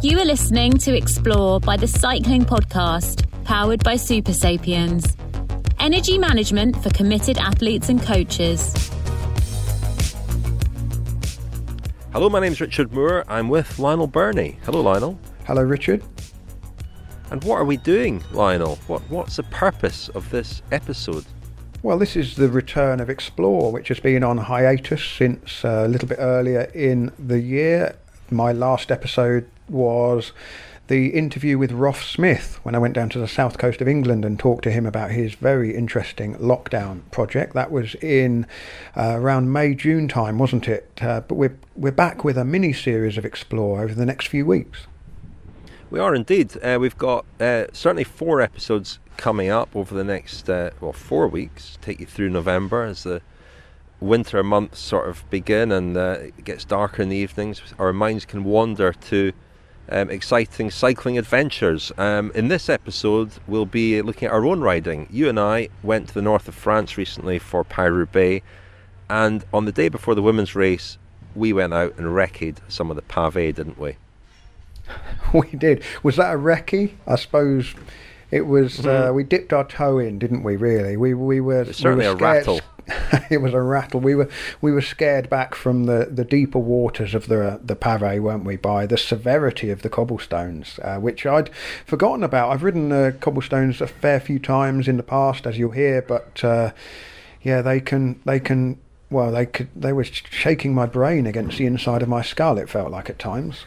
You are listening to Explore by the Cycling Podcast, powered by Super Sapiens. Energy management for committed athletes and coaches. Hello, my name is Richard Moore. I'm with Lionel Birnie. Hello, Lionel. Hello, Richard. And what are we doing, Lionel? What What's the purpose of this episode? Well, this is the return of Explore, which has been on hiatus since uh, a little bit earlier in the year. My last episode was the interview with Ross Smith when I went down to the south coast of England and talked to him about his very interesting lockdown project. That was in uh, around May June time, wasn't it? Uh, but we're we're back with a mini series of Explore over the next few weeks. We are indeed. Uh, we've got uh, certainly four episodes coming up over the next uh, well four weeks. Take you through November as the winter months sort of begin and uh, it gets darker in the evenings. Our minds can wander to um, exciting cycling adventures. Um, in this episode, we'll be looking at our own riding. You and I went to the north of France recently for Paris-Roubaix, and on the day before the women's race, we went out and recce'd some of the pavé, didn't we? we did. Was that a recce? I suppose it was. Uh, mm-hmm. Uh, we dipped our toe in, didn't we? Really, we we were certainly we were a rattle. it was a rattle. We were we were scared back from the, the deeper waters of the the Pavé, weren't we? By the severity of the cobblestones, uh, which I'd forgotten about. I've ridden the cobblestones a fair few times in the past, as you'll hear, but uh, yeah, they can they can. Well, they could. They were shaking my brain against the inside of my skull. It felt like at times.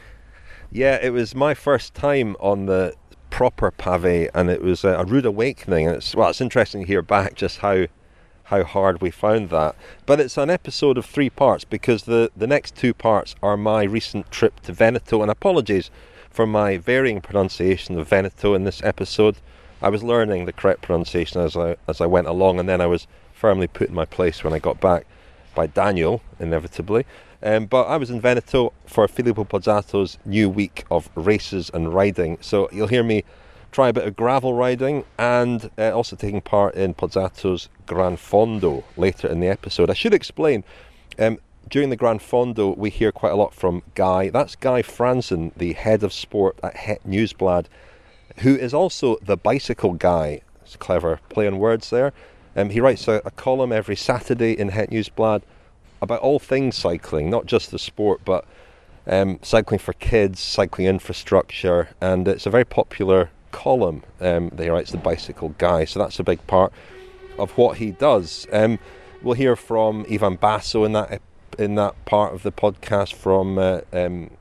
Yeah, it was my first time on the proper pavé, and it was a, a rude awakening. And it's well, it's interesting to hear back just how how hard we found that. But it's an episode of three parts because the, the next two parts are my recent trip to Veneto. And apologies for my varying pronunciation of Veneto in this episode. I was learning the correct pronunciation as I as I went along, and then I was firmly put in my place when I got back by Daniel, inevitably. Um, but I was in Veneto for Filippo Pozzato's new week of races and riding. So you'll hear me try a bit of gravel riding, and uh, also taking part in Pozzato's Gran Fondo later in the episode. I should explain. Um, during the Gran Fondo, we hear quite a lot from Guy. That's Guy Franzen, the head of sport at Het Nieuwsblad, who is also the bicycle guy. It's clever play on words there. Um, he writes a, a, column every Saturday in Het Nieuwsblad about all things cycling, not just the sport, but um, cycling for kids, cycling infrastructure, and it's a very popular column um, that he writes, The Bicycle Guy. So that's a big part of what he does. Um, we'll hear from Ivan Basso in that in that part of the podcast from uh, um,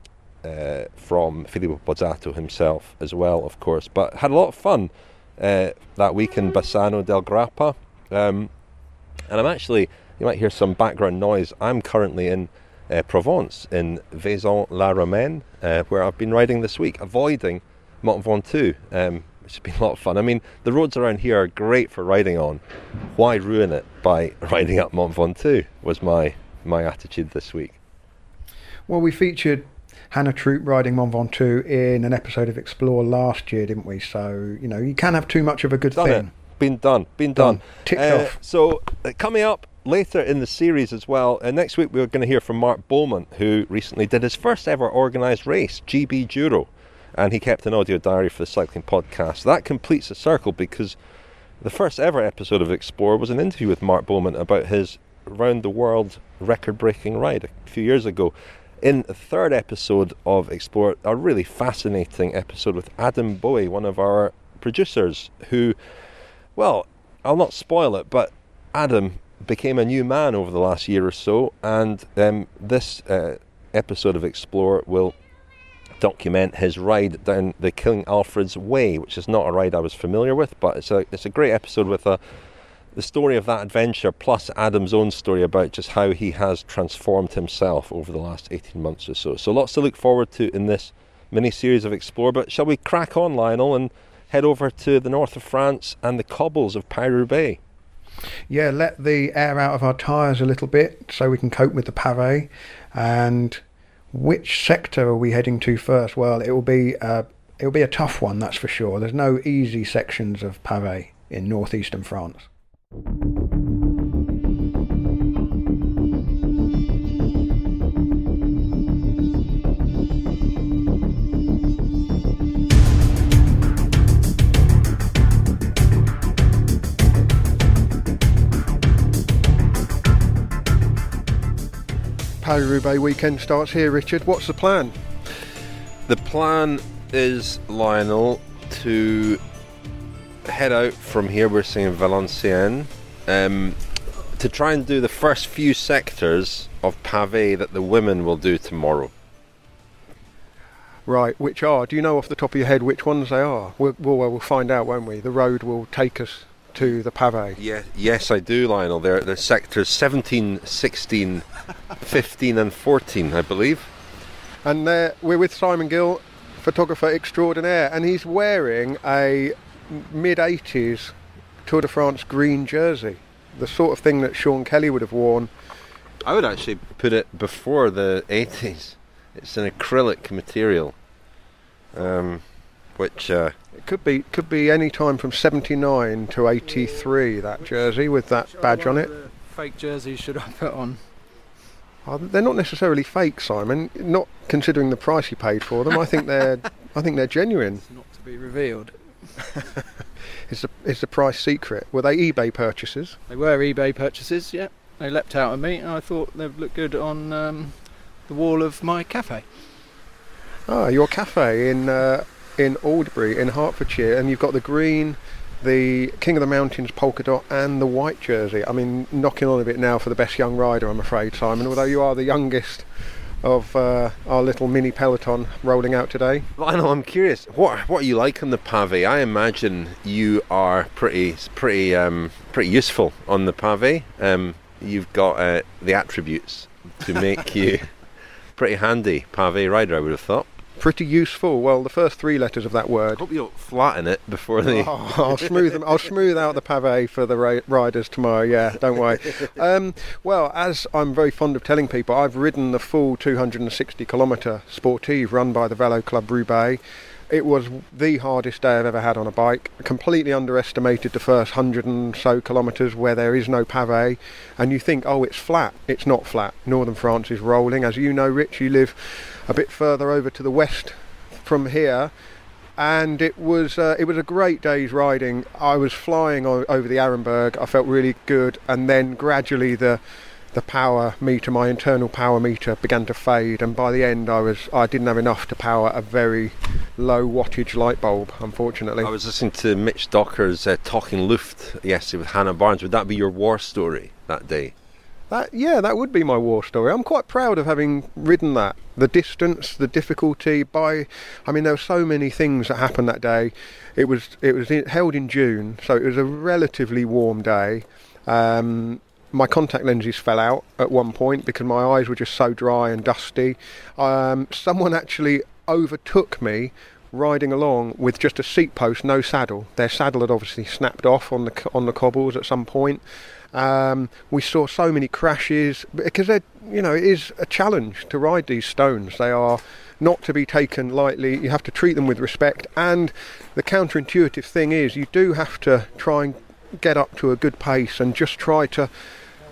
uh, from Filippo Pozzato himself as well, of course. But had a lot of fun uh, that week in Bassano del Grappa. Um, and I'm actually, you might hear some background noise. I'm currently in uh, Provence, in Vaison-la-Romaine, uh, where I've been riding this week, avoiding Mont Ventoux, um, which has been a lot of fun. I mean, the roads around here are great for riding on. Why ruin it by riding up Mont Ventoux? Was my my attitude this week. Well, we featured Hannah Troop riding Mont Ventoux in an episode of Explore last year, didn't we? So you know, you can't have too much of a good done thing. It. Been done. Been done. done. Ticked uh, off. So uh, coming up later in the series as well. Uh, next week we're going to hear from Mark Beaumont, who recently did his first ever organised race, GBDURO and he kept an audio diary for the cycling podcast. That completes the circle because the first ever episode of Explore was an interview with Mark Beaumont about his round the world record breaking ride a few years ago. In the third episode of Explore, a really fascinating episode with Adam Bowie, one of our producers, who, well, I'll not spoil it, but Adam became a new man over the last year or so, and um, this uh, episode of Explore will document his ride down the King Alfred's Way, which is not a ride I was familiar with, but it's a it's a great episode with a the story of that adventure plus Adam's own story about just how he has transformed himself over the last 18 months or so. So lots to look forward to in this mini series of Explore. But shall we crack on, Lionel, and head over to the north of France and the cobbles of Paris-Roubaix. Yeah, let the air out of our tyres a little bit so we can cope with the pavé and which sector are we heading to first? Well, it will be uh, it will be a tough one, that's for sure. There's no easy sections of pavé in northeastern France. Paris-Roubaix weekend starts here, Richard. What's the plan? The plan is, Lionel, to head out from here, we're seeing Valenciennes, um, to try and do the first few sectors of pavé that the women will do tomorrow. Right, which are? Do you know off the top of your head which ones they are? We'll, we'll, we'll find out, won't we? The road will take us to the pavé. Yeah, yes, I do, Lionel. They're, they're sectors 17, 16, 15, and 14, I believe. And uh, we're with Simon Gill, photographer extraordinaire, and he's wearing a mid 80s Tour de France green jersey, the sort of thing that Sean Kelly would have worn. I would actually put it before the 80s. It's an acrylic material, um, which uh, It could be could be any time from 79 to 83 that jersey with that badge on it. Fake jerseys should I put on? Uh, They're not necessarily fake, Simon. Not considering the price you paid for them. I think they're I think they're genuine. It's not to be revealed. Is the is the price secret? Were they eBay purchases? They were eBay purchases, yeah. They leapt out at me and I thought they'd look good on um, the wall of my cafe. Ah, your cafe in uh, in Aldbury in Hertfordshire, and you've got the green, the King of the Mountains polka dot, and the white jersey. I mean, knocking on a bit now for the best young rider, I'm afraid, Simon. Although you are the youngest of uh, our little mini peloton rolling out today. Lionel, I'm curious. What what are you like on the pavé? I imagine you are pretty pretty um, pretty useful on the pavé. Um, you've got uh, the attributes to make you pretty handy pavé rider. I would have thought. Pretty useful. Well, the first three letters of that word. I Hope you don't flatten it before the. Oh, I'll smooth them. I'll smooth out the pavé for the ra- riders tomorrow. Yeah, don't worry. Um, well, as I'm very fond of telling people, I've ridden the full 260 kilometre sportive run by the Velo Club Roubaix. It was the hardest day I've ever had on a bike. I completely underestimated the first hundred and so kilometres where there is no pavé, and you think, oh, it's flat. It's not flat. Northern France is rolling, as you know, Rich. You live a bit further over to the west from here and it was uh, it was a great day's riding. I was flying over the Arenberg. I felt really good, and then gradually the the power meter, my internal power meter, began to fade, and by the end, I was I didn't have enough to power a very low wattage light bulb. Unfortunately, I was listening to Mitch Docker's uh, Talking Luft yesterday with Hannah Barnes. Would that be your war story that day? That yeah, that would be my war story. I'm quite proud of having ridden that. The distance, the difficulty. By, I mean, there were so many things that happened that day. It was it was held in June, so it was a relatively warm day. Um, my contact lenses fell out at one point because my eyes were just so dry and dusty. Um, someone actually overtook me riding along with just a seat post, no saddle. Their saddle had obviously snapped off on the on the cobbles at some point. Um, we saw so many crashes because you know, it is a challenge to ride these stones. They are not to be taken lightly. You have to treat them with respect. And the counterintuitive thing is, you do have to try and get up to a good pace and just try to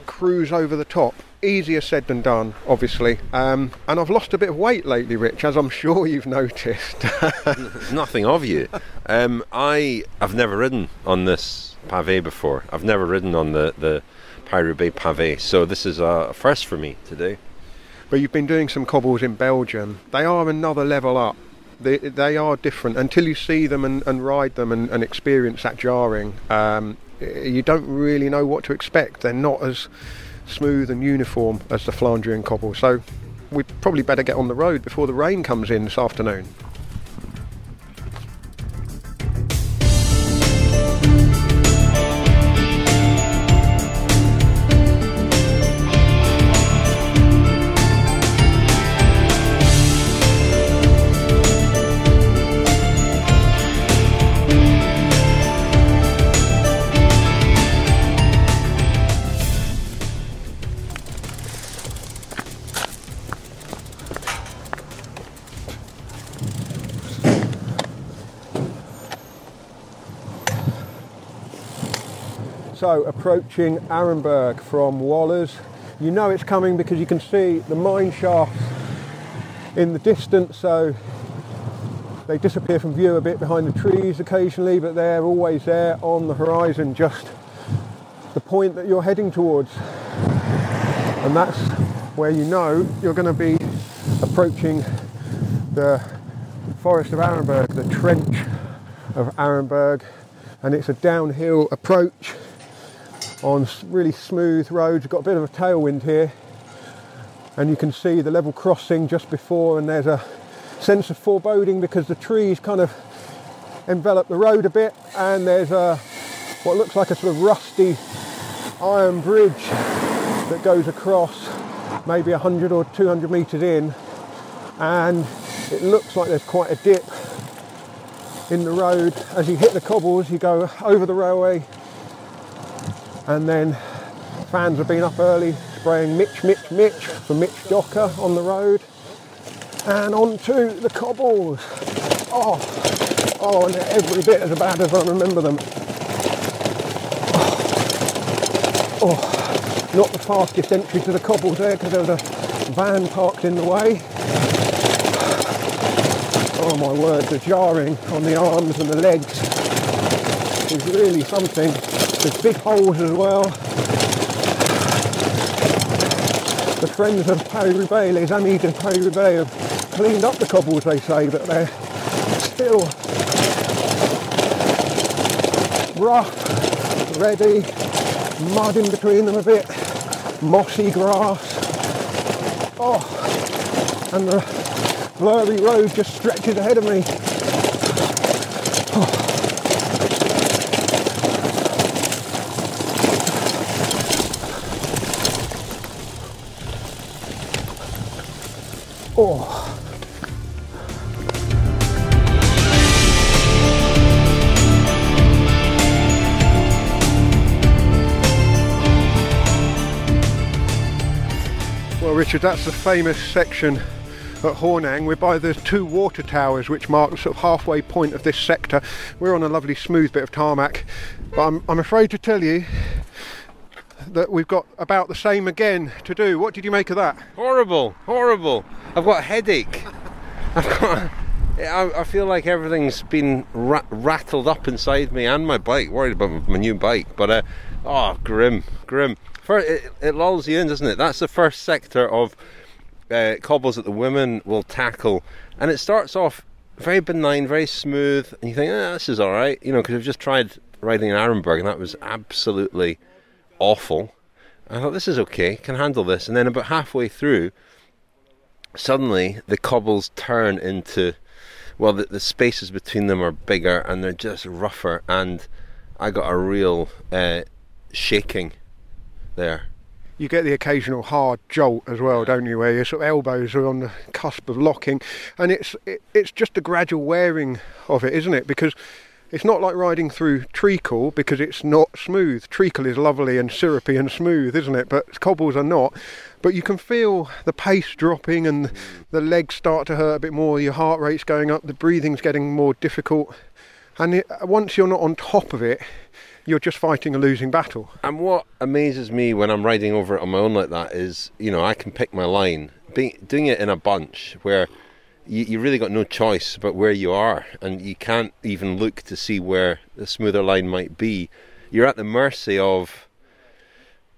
cruise over the top. Easier said than done, obviously. Um, and I've lost a bit of weight lately, Rich, as I'm sure you've noticed. Nothing of you. Um, I have never ridden on this pavé before. I've never ridden on the the Paris-Roubaix pavé, so this is a first for me today. but you've been doing some cobbles in Belgium. They are another level up. They, they are different. Until you see them and, and ride them and, and experience that jarring, um, Eh, you don't really know what to expect. They're not as smooth and uniform as the Flandrian cobble. So we probably better get on the road before the rain comes in this afternoon. Approaching Arenberg from Wallers. You know it's coming because you can see the mine shafts in the distance. So they disappear from view a bit behind the trees occasionally, but they're always there on the horizon, just the point that you're heading towards. And that's where you know you're going to be approaching the forest of Arenberg, the trench of Arenberg, and it's a downhill approach on really smooth roads. We've got a bit of a tailwind here, and you can see the level crossing just before, and there's a sense of foreboding because the trees kind of envelop the road a bit, and there's a what looks like a sort of rusty iron bridge that goes across maybe 100 or 200 metres in, and it looks like there's quite a dip in the road. As you hit the cobbles, you go over the railway, and then fans have been up early spraying Mitch, Mitch, Mitch for Mitch Docker on the road, and onto the cobbles. Oh, oh, and every bit as bad as I remember them. Oh, oh not the fastest entry to the cobbles there because there was a van parked in the way. Oh my word, the jarring on the arms and the legs is really something. There's big holes as well. The friends of Paris-Roubaix, les amis de Paris-Roubaix have cleaned up the cobbles they say, but they're still rough, ready, mud in between them a bit, mossy grass. Oh, and the blurry road just stretches ahead of me. Richard, that's the famous section at Hornaing. We're by the two water towers, which mark the sort of halfway point of this sector. We're on a lovely smooth bit of tarmac, but I'm, I'm afraid to tell you that we've got about the same again to do. What did you make of that? Horrible, horrible. I've got a headache. I've got. I, I feel like everything's been ra- rattled up inside me and my bike. Worried about my new bike, but uh, oh, grim, grim. First, it, it lulls you in, doesn't it? That's the first sector of uh, cobbles that the women will tackle, and it starts off very benign, very smooth, and you think, ah, this is all right, you know, because I've just tried riding in Arenberg, and that was absolutely awful. I thought this is okay, can handle this, and then about halfway through, suddenly the cobbles turn into, well, the, the spaces between them are bigger and they're just rougher, and I got a real uh, shaking there. You get the occasional hard jolt as well, don't you? Where your sort of elbows are on the cusp of locking, and it's it, it's just a gradual wearing of it, isn't it? Because it's not like riding through treacle because it's not smooth. Treacle is lovely and syrupy and smooth, isn't it? But cobbles are not. But you can feel the pace dropping and the legs start to hurt a bit more. Your heart rate's going up. The breathing's getting more difficult. And it, once you're not on top of it, you're just fighting a losing battle. And what amazes me when I'm riding over it on my own like that is, you know, I can pick my line. Doing it in a bunch where you, you really got no choice about where you are, and you can't even look to see where the smoother line might be. You're at the mercy of,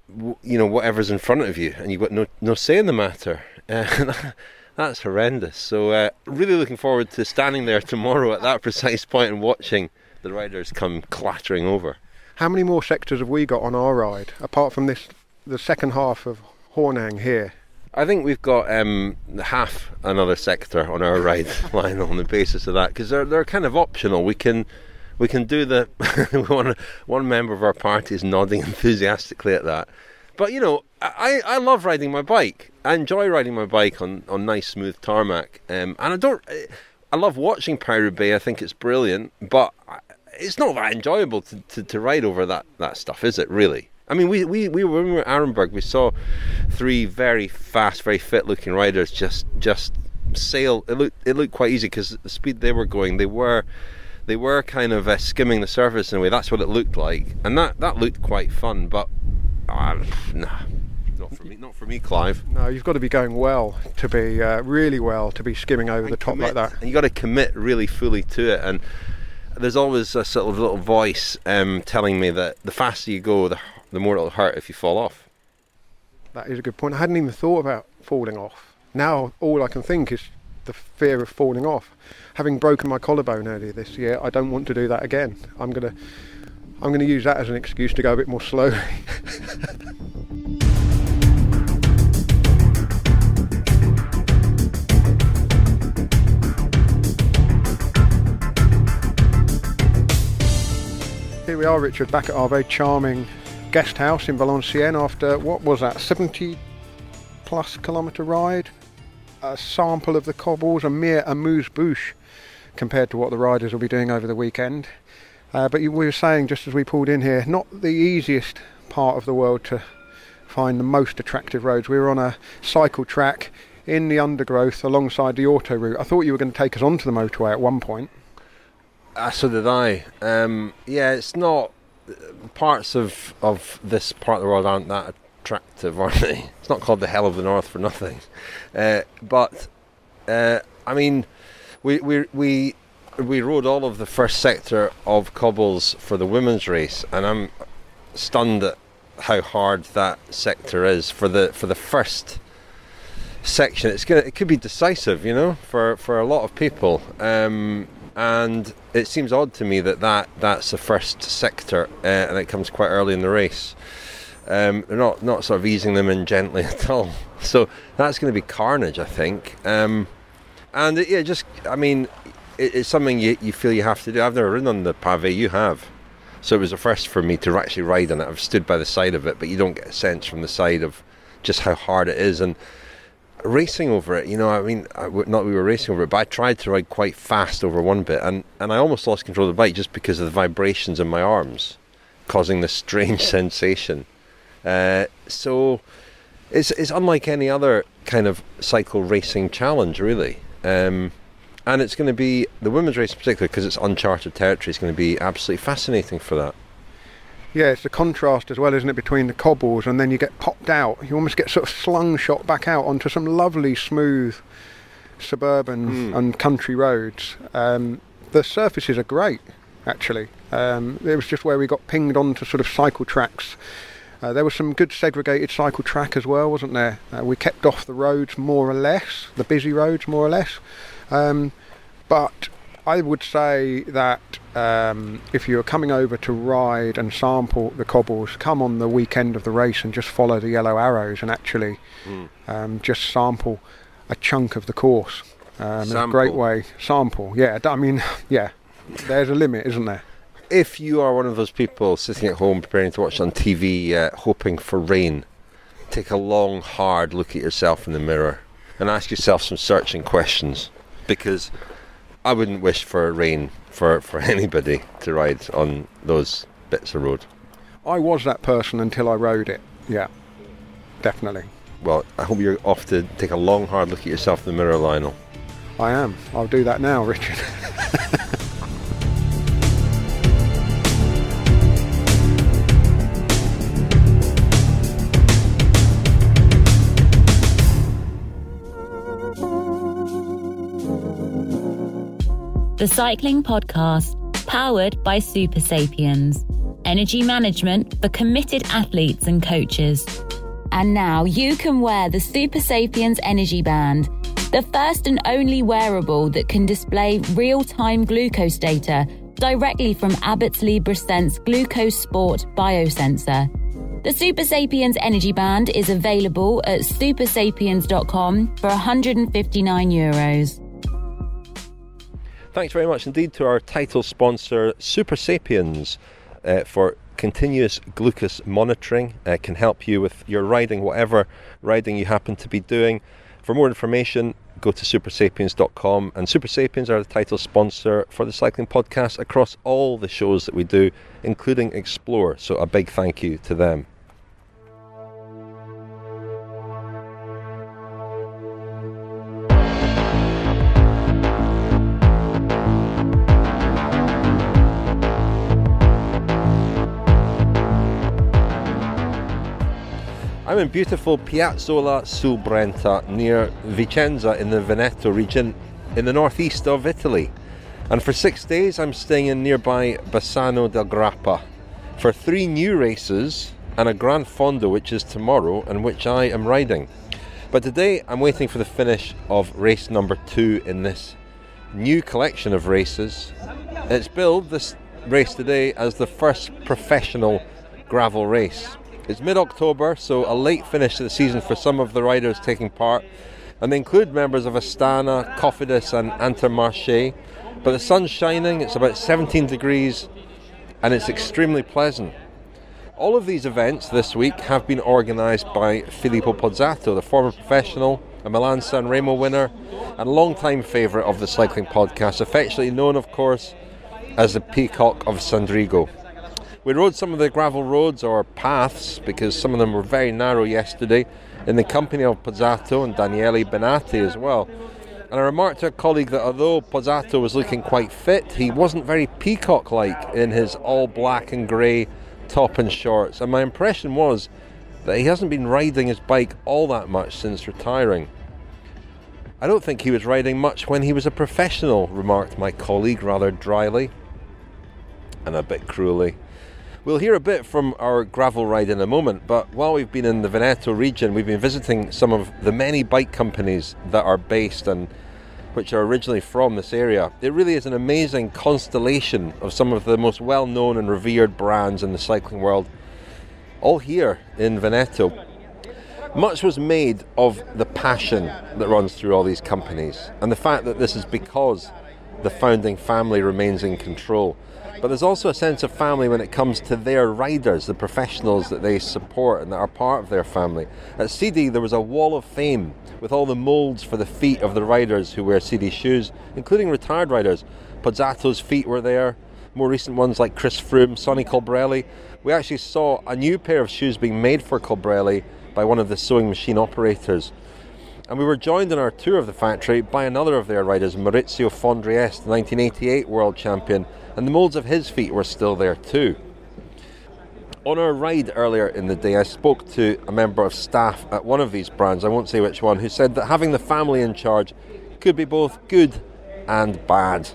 you know, whatever's in front of you, and you've got no no say in the matter. Uh, that's horrendous. So, uh, really looking forward to standing there tomorrow at that precise point and watching the riders come clattering over. How many more sectors have we got on our ride, apart from this, the second half of Hornaing here? I think we've got um, half another sector on our ride line on the basis of that because they're they're kind of optional. We can we can do the one one member of our party is nodding enthusiastically at that. But you know, I, I love riding my bike. I enjoy riding my bike on, on nice smooth tarmac, um, and I don't. I love watching Paris-Roubaix. I think it's brilliant, but it's not that enjoyable to, to, to ride over that, that stuff, is it? Really? I mean, we, we, we when we were at Arenberg, we saw three very fast, very fit-looking riders just just sail. It looked it looked quite easy because the speed they were going, they were they were kind of uh, skimming the surface in a way. That's what it looked like, and that that looked quite fun. But uh, nah, not for me. Not for me, Clive. No, you've got to be going well to be uh, really well to be skimming over And the top commit. like that. And you got to commit really fully to it. And there's always a sort of little voice um, telling me that the faster you go, the the more it'll hurt if you fall off. That is a good point. I hadn't even thought about falling off. Now all I can think is the fear of falling off. Having broken my collarbone earlier this year, I don't want to do that again. I'm gonna I'm gonna use that as an excuse to go a bit more slowly. Here we are, Richard, back at our very charming guest house in Valenciennes after what was that, 70 plus kilometre ride? A sample of the cobbles, a mere amuse bouche compared to what the riders will be doing over the weekend. Uh, but you, we were saying just as we pulled in here, not the easiest part of the world to find the most attractive roads. We were on a cycle track in the undergrowth alongside the auto route. I thought you were going to take us onto the motorway at one point. Uh, so did I. Um, yeah, it's not. Parts of, of this part of the world aren't that attractive, are they? It's not called the hell of the north for nothing. Uh, but uh, I mean, we we we we rode all of the first sector of cobbles for the women's race, and I'm stunned at how hard that sector is for the for the first section. It's gonna it could be decisive, you know, for for a lot of people. Um, and it seems odd to me that, that that's the first sector uh, and it comes quite early in the race. Um, they're not, not sort of easing them in gently at all. So that's going to be carnage, I think. Um, and it, yeah, just, I mean, it, it's something you, you feel you have to do. I've never ridden on the pavé, you have. So it was a first for me to actually ride on it. I've stood by the side of it, but you don't get a sense from the side of just how hard it is. And racing over it, you know, I mean, I, not we were racing over it, but I tried to ride quite fast over one bit, and, and I almost lost control of the bike just because of the vibrations in my arms, causing this strange sensation. Uh, so it's it's unlike any other kind of cycle racing challenge, really. Um, and it's going to be the women's race in particular because it's uncharted territory. It's going to be absolutely fascinating for that. Yeah, it's the contrast as well, isn't it, between the cobbles and then you get popped out. You almost get sort of slung shot back out onto some lovely, smooth suburban Mm. and country roads. Um, the surfaces are great, actually. Um, it was just where we got pinged onto sort of cycle tracks. Uh, there was some good segregated cycle track as well, wasn't there? Uh, we kept off the roads more or less, the busy roads more or less. Um, but I would say that um, if you're coming over to ride and sample the cobbles, come on the weekend of the race and just follow the yellow arrows and actually Mm. um, just sample a chunk of the course. Um, in a great way. Sample, yeah. I mean, yeah. There's a limit, isn't there? If you are one of those people sitting at home preparing to watch on TV, uh, hoping for rain, take a long, hard look at yourself in the mirror and ask yourself some searching questions. Because I wouldn't wish for rain for, for anybody to ride on those bits of road. I was that person until I rode it. Yeah, definitely. Well, I hope you're off to take a long, hard look at yourself in the mirror, Lionel. I am. I'll do that now, Richard. The Cycling Podcast, powered by Super Sapiens. Energy management for committed athletes and coaches. And now you can wear the Super Sapiens Energy Band, the first and only wearable that can display real time glucose data directly from Abbott's LibreSense Glucose Sport biosensor. The Super Sapiens Energy Band is available at supersapiens.com for 159 euros. Thanks very much indeed to our title sponsor, Super Sapiens, uh, for continuous glucose monitoring. Uh, can help you with your riding, whatever riding you happen to be doing. For more information, go to supersapiens.com. And Super Sapiens are the title sponsor for the cycling podcast across all the shows that we do, including Explore. So a big thank you to them. In beautiful Piazzola sul Brenta near Vicenza in the Veneto region in the northeast of Italy. And for six days I'm staying in nearby Bassano del Grappa for three new races and a Gran Fondo which is tomorrow and which I am riding. But today I'm waiting for the finish of race number two in this new collection of races. It's billed this race today as the first professional gravel race. It's mid October, so a late finish to the season for some of the riders taking part, and they include members of Astana, Cofidis, and Intermarché. But the sun's shining, it's about 17 degrees, and it's extremely pleasant. All of these events this week have been organised by Filippo Pozzato, the former professional, a Milan San Remo winner, and long-time favourite of the cycling podcast, affectionately known, of course, as the Peacock of Sandrigo. We rode some of the gravel roads or paths because some of them were very narrow yesterday in the company of Pozzato and Daniele Bennati as well. And I remarked to a colleague that although Pozzato was looking quite fit, he wasn't very peacock like in his all black and grey top and shorts. And my impression was that he hasn't been riding his bike all that much since retiring. I don't think he was riding much when he was a professional, remarked my colleague rather dryly and a bit cruelly. We'll hear a bit from our gravel ride in a moment, but while we've been in the Veneto region, we've been visiting some of the many bike companies that are based and which are originally from this area. It really is an amazing constellation of some of the most well known and revered brands in the cycling world, all here in Veneto. Much was made of the passion that runs through all these companies and the fact that this is because the founding family remains in control. But there's also a sense of family when it comes to their riders, the professionals that they support and that are part of their family. At Sidi, there was a wall of fame with all the moulds for the feet of the riders who wear Sidi shoes, including retired riders. Pozzato's feet were there, more recent ones like Chris Froome, Sonny Colbrelli. We actually saw a new pair of shoes being made for Colbrelli by one of the sewing machine operators. And we were joined in our tour of the factory by another of their riders, Maurizio Fondriest, 1988 world champion, and the moulds of his feet were still there too. On our ride earlier in the day, I spoke to a member of staff at one of these brands, I won't say which one, who said that having the family in charge could be both good and bad.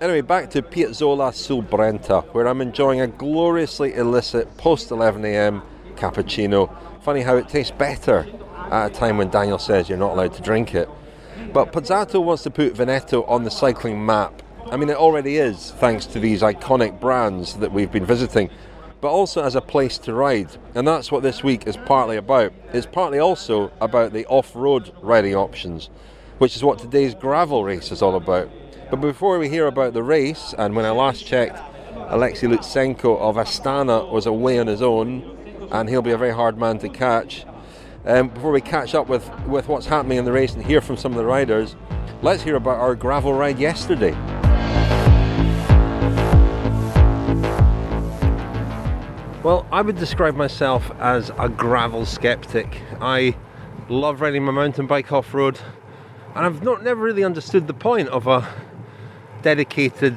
Anyway, back to Piazzola sul Brenta, where I'm enjoying a gloriously illicit post 11am cappuccino. Funny how it tastes better at a time when Daniel says you're not allowed to drink it. But Pozzato wants to put Veneto on the cycling map. I mean, it already is, thanks to these iconic brands that we've been visiting, but also as a place to ride. And that's what this week is partly about. It's partly also about the off road riding options, which is what today's gravel race is all about. But before we hear about the race, and when I last checked, Alexei Lutsenko of Astana was away on his own, and he'll be a very hard man to catch. Um, before we catch up with, with what's happening in the race and hear from some of the riders, let's hear about our gravel ride yesterday. Well, I would describe myself as a gravel skeptic. I love riding my mountain bike off road, and I've not never really understood the point of a dedicated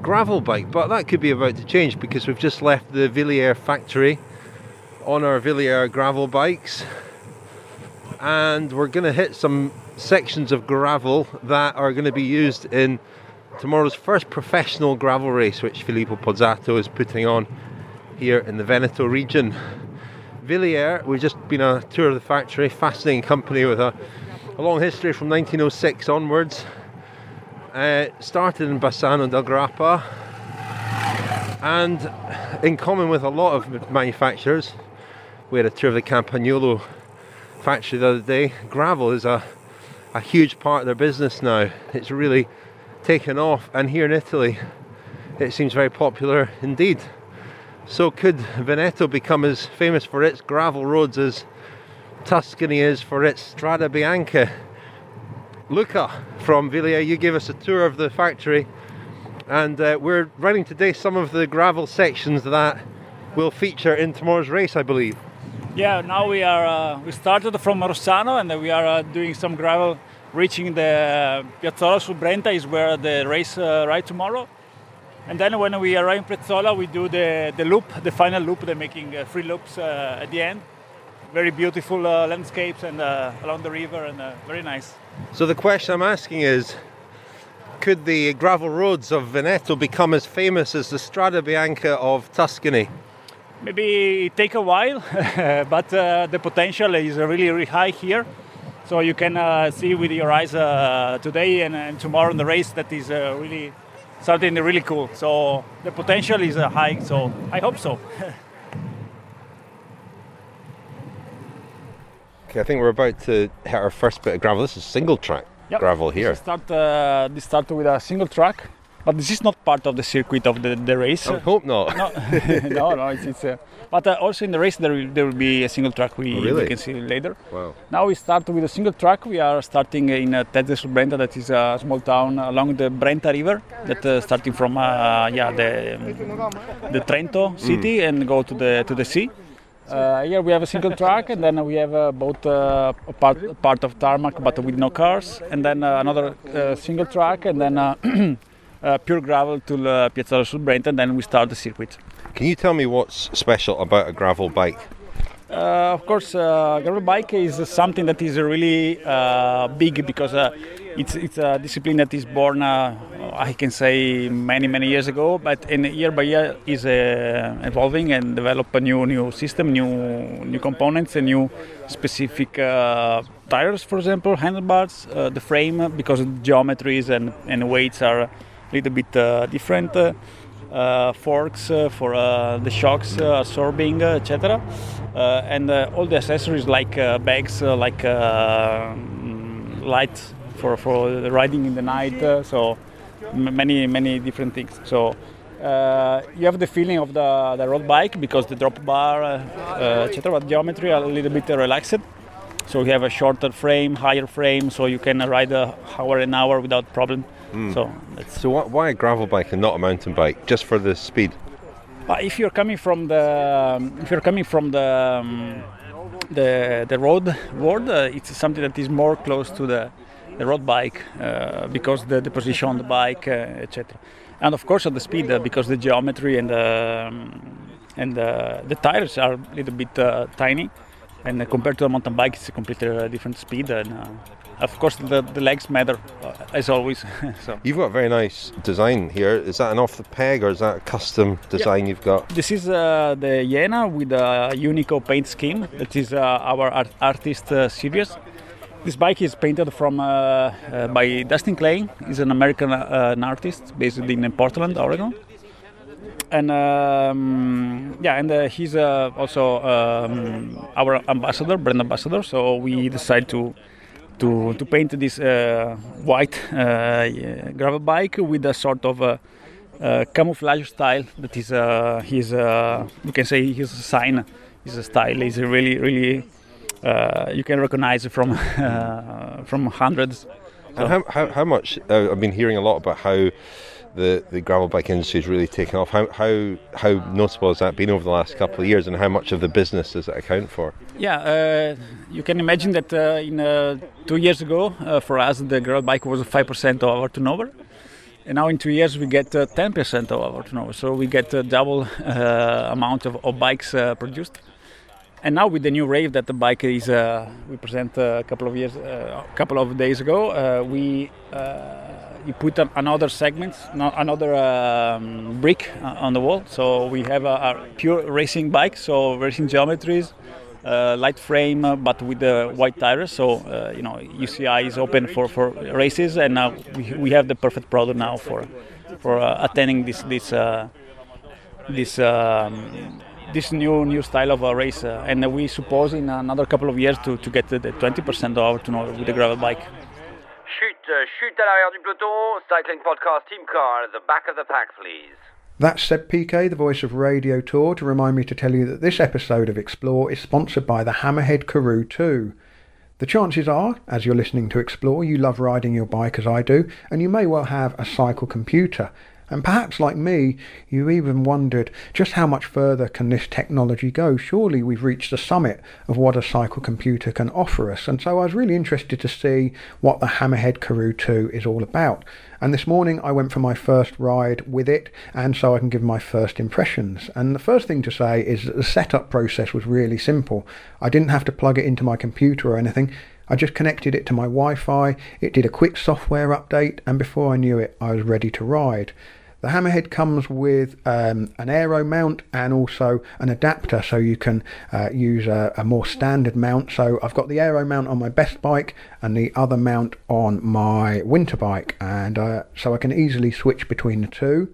gravel bike. But that could be about to change because we've just left the Wilier factory on our Wilier gravel bikes and we're going to hit some sections of gravel that are going to be used in tomorrow's first professional gravel race which Filippo Pozzato is putting on here in the Veneto region. Wilier, we've just been on a tour of the factory, fascinating company with a, a long history from 1906 onwards. Uh, started in Bassano del Grappa and in common with a lot of manufacturers we had a tour of the Campagnolo factory the other day. Gravel is a, a huge part of their business now. It's really taken off, and here in Italy, it seems very popular indeed. So, could Veneto become as famous for its gravel roads as Tuscany is for its Strada Bianca? Luca from Wilier, you gave us a tour of the factory, and uh, we're running today some of the gravel sections that will feature in tomorrow's race, I believe. Yeah, now we are. Uh, we started from Rossano and we are uh, doing some gravel, reaching the Piazzola sul Brenta is where the race uh, ride tomorrow. And then when we arrive in Piazzola, we do the, the loop, the final loop. They're making uh, three loops uh, at the end. Very beautiful uh, landscapes and along the river and very nice. So the question I'm asking is, could the gravel roads of Veneto become as famous as the Strada Bianca of Tuscany? maybe it take a while, but uh, the potential is really, really high here. So you can uh, see with your eyes uh, today and, and, tomorrow in the race that is uh, really something really cool. So the potential is uh, high. So I hope so. okay, I think we're about to hit our first bit of gravel. This is single track yep. gravel here. This start, uh, this start with a single track. But this is not part of the circuit of the, the race. I hope not. No, no, no. It's, it's uh, but uh, also in the race there will, there will be a single track we, oh, really? we can see later. Wow. Now we start with a single track. We are starting in uh, sul Brenta, that is a small town along the Brenta River. That uh, starting from uh, yeah the the Trento city mm. and go to the to the sea. Uh, here we have a single track, and then we have uh, both uh, a part, part of tarmac, but with no cars, and then uh, another uh, single track, and then uh, pure gravel to uh, Piazzola sul Brenta, and then we start the circuit. Can you tell me what's special about a gravel bike? Uh, of course, uh, gravel bike is something that is really uh, big because uh, it's it's a discipline that is born, uh, I can say, many many years ago. But in year by year is uh, evolving and develop a new new system, new new components, and new specific tires, for example, handlebars, the frame, because geometries and and weights are little bit different. Uh, forks uh, for uh, the shocks absorbing, etc. and all the accessories like bags, like mm, lights for, for riding in the night. so many many different things. So uh, you have the feeling of the, the road bike because the drop bar, uh, etc. But geometry are a little bit relaxed. So we have a shorter frame, higher frame, so you can ride a hour an hour without problem. Mm. So, so why a gravel bike and not a mountain bike? Just for the speed? But if you're coming from the um, if you're coming from the um, the the road world, uh, it's something that is more close to the the road bike uh, because the, the position on the bike, uh, etc. And of course, at the speed uh, because the geometry and the um, and the tires are a little bit uh, tiny, and compared to a mountain bike, it's a completely uh, different speed and of course the, the legs matter uh, as always so. You've got a very nice design here. Is that an off the peg or is that a custom design yeah. you've got? This is uh, the Jena with a Unico paint scheme. That is uh, our art- artist uh, series this bike is painted from uh, uh, by Dustin Klein he's an American an artist based in Portland Oregon. And um, yeah, and uh, he's uh, also um, our ambassador, brand ambassador. So we decided to to, to paint this uh, white uh, gravel bike with a sort of camouflage style that is uh, his you can say his sign his style is really really you can recognize from from hundreds. And how, how, how much I've been hearing a lot about how the, the gravel bike industry has really taken off. How, how how noticeable has that been over the last couple of years, and how much of the business does it account for? Yeah, uh, you can imagine that uh, in uh, two years ago, uh, for us, the gravel bike was five percent of our turnover, and now in two years we get uh, ten percent of our turnover. So we get a double uh, amount of, of bikes produced. And now with the new rave that the bike is, we present a couple of years, a couple of days ago, we you put another segment, another um, brick uh, on the wall. So we have a, a pure racing bike, so racing geometries, uh, light frame, uh, but with the white tires. So uh, you know UCI is open for, for races, and now we, we have the perfect product now for for uh, attending this this this. Um, this new new style of a race, and we suppose in another couple of years to, to get the 20% of our turnover with the gravel bike. Chute, à l'arrière du peloton. Cycling podcast, team car at the back of the pack, please. That's Seb Piquet, the voice of Radio Tour, to remind me to tell you that this episode of Explore is sponsored by the Hammerhead Karoo 2. The chances are, as you're listening to Explore, you love riding your bike as I do, and you may well have a cycle computer. And perhaps, like me, you even wondered just how much further can this technology go? Surely we've reached the summit of what a cycle computer can offer us. And so I was really interested to see what the Hammerhead Karoo 2 is all about. And this morning I went for my first ride with it, and so I can give my first impressions. And the first thing to say is that the setup process was really simple. I didn't have to plug it into my computer or anything. I just connected it to my Wi Fi, it did a quick software update, and before I knew it, I was ready to ride. The Hammerhead comes with um, an aero mount and also an adapter so you can uh, use a, a, more standard mount. So I've got the aero mount on my best bike and the other mount on my winter bike, and uh, so I can easily switch between the two.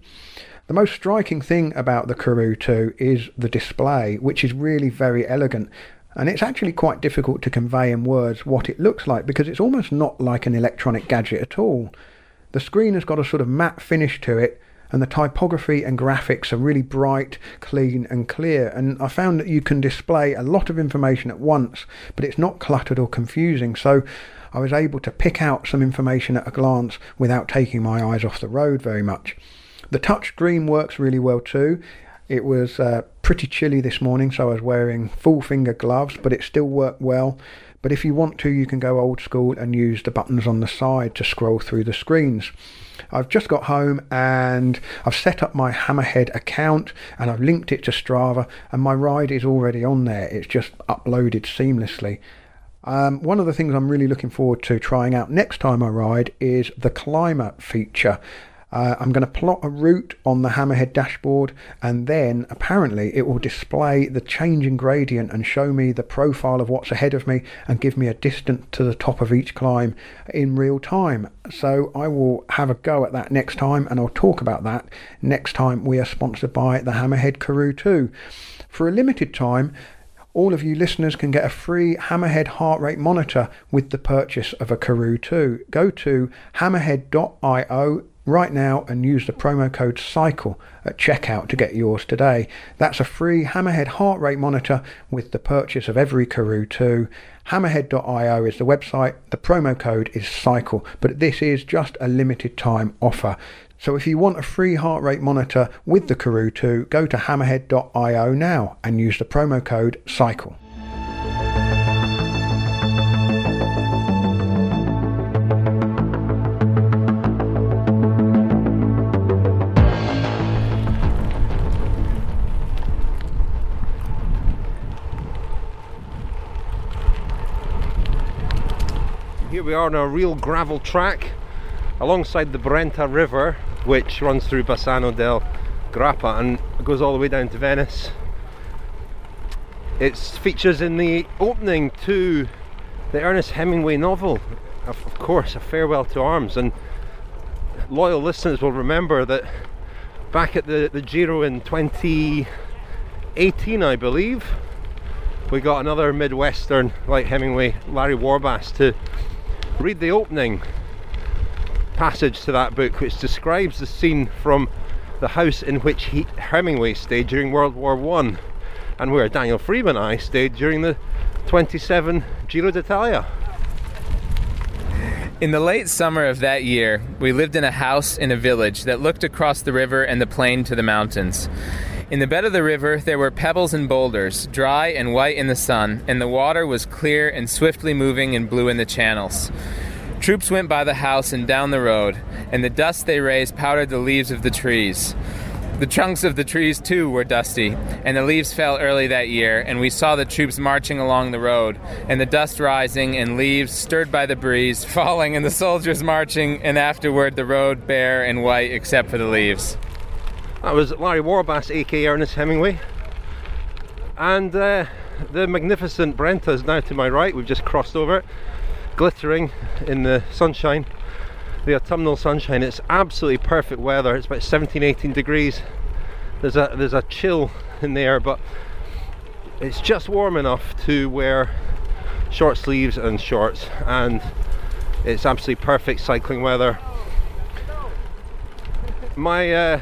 The most striking thing about the Karoo 2 is the display, which is really very elegant. And it's actually quite difficult to convey in words what it looks like because it's almost not like an electronic gadget at all. The screen has got a sort of matte finish to it, and the typography and graphics are really bright, clean, and clear. And I found that you can display a lot of information at once, but it's not cluttered or confusing. So I was able to pick out some information at a glance without taking my eyes off the road very much. The touchscreen works really well too. It was uh, pretty chilly this morning, so I was wearing full finger gloves, but it still worked well. But if you want to, you can go old school and use the buttons on the side to scroll through the screens. I've just got home and I've set up my Hammerhead account and I've linked it to Strava, and my ride is already on there. It's just uploaded seamlessly. Um, one of the things I'm really looking forward to trying out next time I ride is the climber feature. Uh, I'm going to plot a route on the Hammerhead dashboard and then apparently it will display the changing gradient and show me the profile of what's ahead of me and give me a distance to the top of each climb in real time. So I will have a go at that next time and I'll talk about that next time we are sponsored by the Hammerhead Karoo 2. For a limited time, all of you listeners can get a free Hammerhead heart rate monitor with the purchase of a Karoo 2. Go to hammerhead.io right now and use the promo code CYCLE at checkout to get yours today. That's a free Hammerhead heart rate monitor with the purchase of every Karoo 2. Hammerhead.io is the website. The promo code is CYCLE, but this is just a limited time offer. So if you want a free heart rate monitor with the Karoo 2, go to hammerhead.io now and use the promo code CYCLE. Here we are on a real gravel track alongside the Brenta River, which runs through Bassano del Grappa and goes all the way down to Venice. It features in the opening to the Ernest Hemingway novel, of course, A Farewell to Arms. And loyal listeners will remember that back at the, the Giro in 2018, I believe, we got another Midwestern like Hemingway, Larry Warbasse, to read the opening passage to that book which describes the scene from the house in which he, Hemingway stayed during World War One, and where Daniel Friebe and I stayed during the 27 Giro d'Italia. In the late summer of that year, we lived in a house in a village that looked across the river and the plain to the mountains. In the bed of the river, there were pebbles and boulders, dry and white in the sun, and the water was clear and swiftly moving and blue in the channels. Troops went by the house and down the road, and the dust they raised powdered the leaves of the trees. The trunks of the trees, too, were dusty, and the leaves fell early that year, and we saw the troops marching along the road, and the dust rising, and leaves, stirred by the breeze, falling, and the soldiers marching, and afterward the road bare and white except for the leaves. That was Larry Warbasse, aka Ernest Hemingway. And uh, the magnificent Brenta is now to my right, we've just crossed over it glittering in the sunshine, the autumnal sunshine. It's absolutely perfect weather. It's about 17, 18 degrees. There's a there's a chill in the air, but it's just warm enough to wear short sleeves and shorts, and it's absolutely perfect cycling weather. My uh,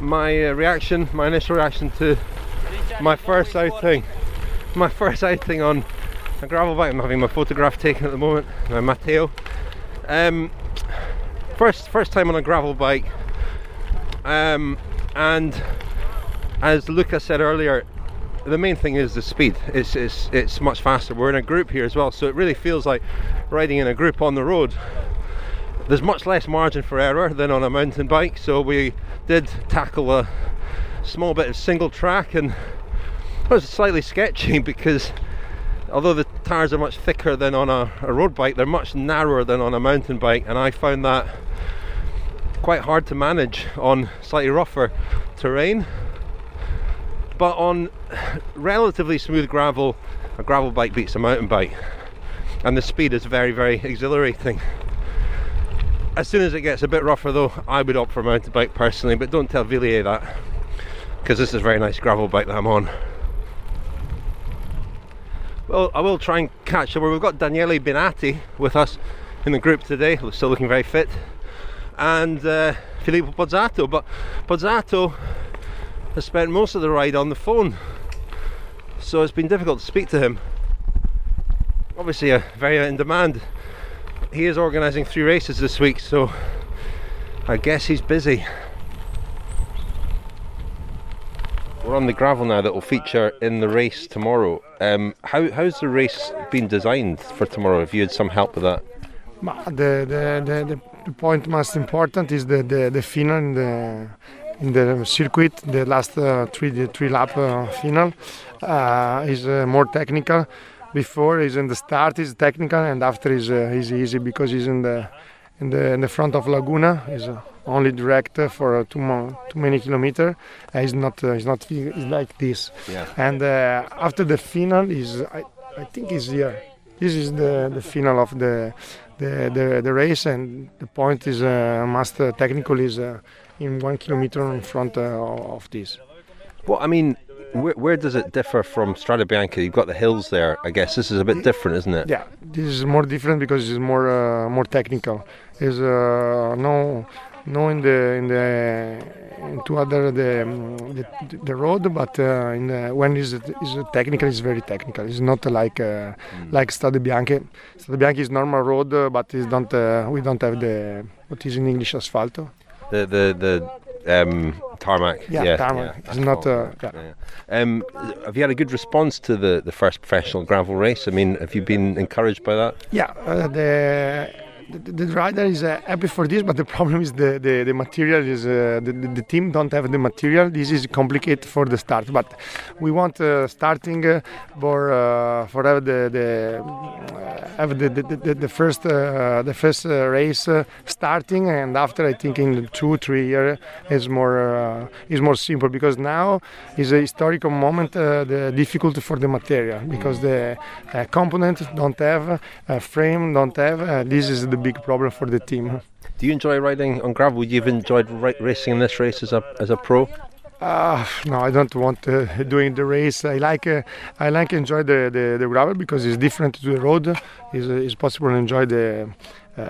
my uh, reaction, my initial reaction to my first outing, my first outing on a gravel bike. I'm having my photograph taken at the moment by Matteo. Um, first, first time on a gravel bike, um, and as Luca said earlier, the main thing is the speed. It's, it's it's much faster. We're in a group here as well, so it really feels like riding in a group on the road. There's much less margin for error than on a mountain bike, so we did tackle a small bit of single track, and it was slightly sketchy because although the tires are much thicker than on a, a, road bike, they're much narrower than on a mountain bike, and I found that quite hard to manage on slightly rougher terrain. But on relatively smooth gravel, a gravel bike beats a mountain bike, and the speed is very, very exhilarating. As soon as it gets a bit rougher, though, I would opt for a mountain bike personally, but don't tell Wilier that because this is a very nice gravel bike that I'm on. Well, I will try and catch up. We've got Daniele Bennati with us in the group today, still looking very fit, and uh, Filippo Pozzato. But Pozzato has spent most of the ride on the phone, so it's been difficult to speak to him. Obviously, a very in demand. He is organising three races this week, so I guess he's busy. We're on the gravel now that will feature in the race tomorrow. Um, how, how's the race been designed for tomorrow? Have you had some help with that? The, the, the, the point most important is the, the, the final in the, in the circuit, the last uh, three, the three lap uh, final uh, is uh, more technical. Before is in the start is technical and after is uh, is easy because he's in the in the in the front of Laguna is uh, only direct for uh, two mo- too many kilometer. Uh, it's not uh, it's not it's like this. Yeah. And uh, after the final is I, I think is here. This is the the final of the the the, the race and the point is uh, must uh, technical is uh, in one kilometer in front uh, of this. Well, I mean, where, where does it differ from Strada Bianca? You've got the hills there. I guess this is a bit different, isn't it? Yeah, this is more different because it's more uh, more technical. There's uh, no no in the in the into other the um, the, the road, but uh, in the, when is it is it technical, it's very technical. It's not like uh, like Strade Bianche. Strade Bianche is normal road, uh, but it's don't uh, we don't have the what is in English asfalto. The the the um, tarmac. Yeah, tarmac. It's not, uh, yeah. yeah. Um, have you had a good response to the, the first professional gravel race? I mean, have you been encouraged by that? Yeah, uh, the, the the rider is uh, happy for this, but the problem is the the, the material is uh, the, the team don't have the material. This is complicated for the start, but we want uh, starting uh, for uh, for have the the uh, have the the, the, first the first uh, race starting, and after I think in two three year is more is more simple because now is a historical moment. The difficulty for the material because the component don't have frame don't have. This is the big problem for the team. Do you enjoy riding on gravel? Would you have enjoyed racing in this race as a as a pro? Uh, no, I don't want uh, doing the race. I like uh, I like enjoy the, the, the gravel because it's different to the road. It's, it's possible to enjoy the, uh,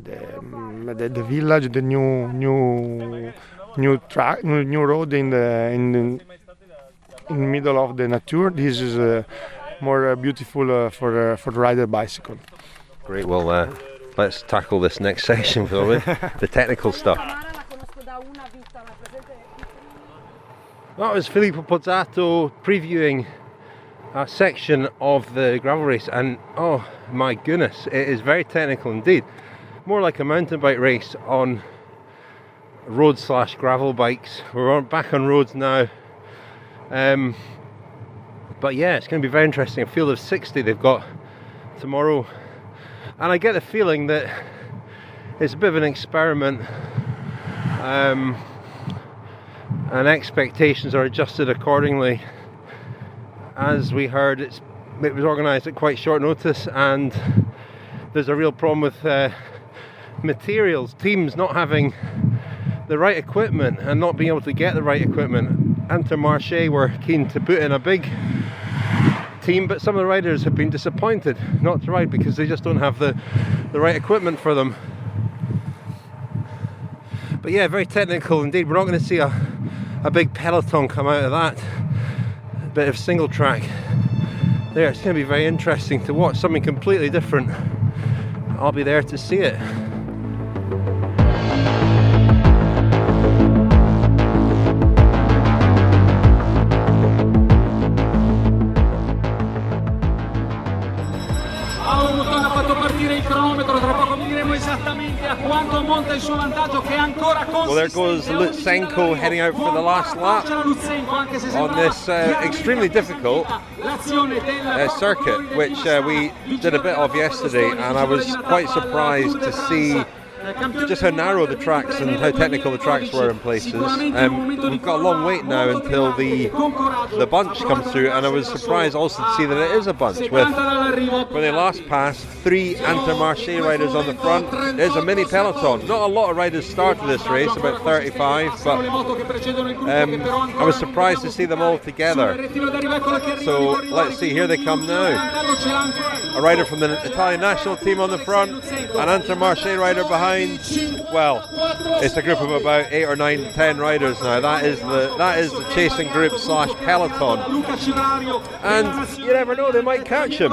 the, mm, the the village, the new new new track, new, new road in the in the, in the middle of the nature. This is uh, more uh, beautiful uh, for uh, for the rider bicycle. Great. Well, uh, let's tackle this next section, shall the technical stuff. That was Filippo Pozzato previewing a section of the gravel race, and oh my goodness, it is very technical indeed. More like a mountain bike race on road slash gravel bikes. We're on, back on roads now. Um, but yeah, it's going to be very interesting. A field of 60 they've got tomorrow, and I get the feeling that it's a bit of an experiment. Um, and expectations are adjusted accordingly. As we heard, it was organised at quite short notice, and there's a real problem with uh, materials. Teams not having the right equipment and not being able to get the right equipment. Intermarché were keen to put in a big team, but some of the riders have been disappointed not to ride because they just don't have the, the right equipment for them. But yeah, very technical indeed. We're not going to see a, a big peloton come out of that bit of single track there. It's going to be very interesting to watch something completely different. I'll be there to see it. A quanto monta il suo vantaggio che è ancora Well, there goes. Lutsenko heading out for the last lap C'era Lutsenko, anche se on this uh, extremely difficult uh, circuit, which uh, we did a bit of yesterday, and I was quite surprised to see just how narrow the tracks and how technical the tracks were in places. Um, we've got a long wait now until the the bunch comes through, and I was surprised also to see that it is a bunch with when they last passed three Intermarché riders on the front. There's a mini peloton. Not a lot of riders started this race, about 35, but um, I was surprised to see them all together. So let's see, here they come now. A rider from the Italian national team on the front, an Intermarché rider behind. Well, it's a group of about eight or nine, ten riders now. That is the that is the chasing group slash peloton. And you never know, they might catch him.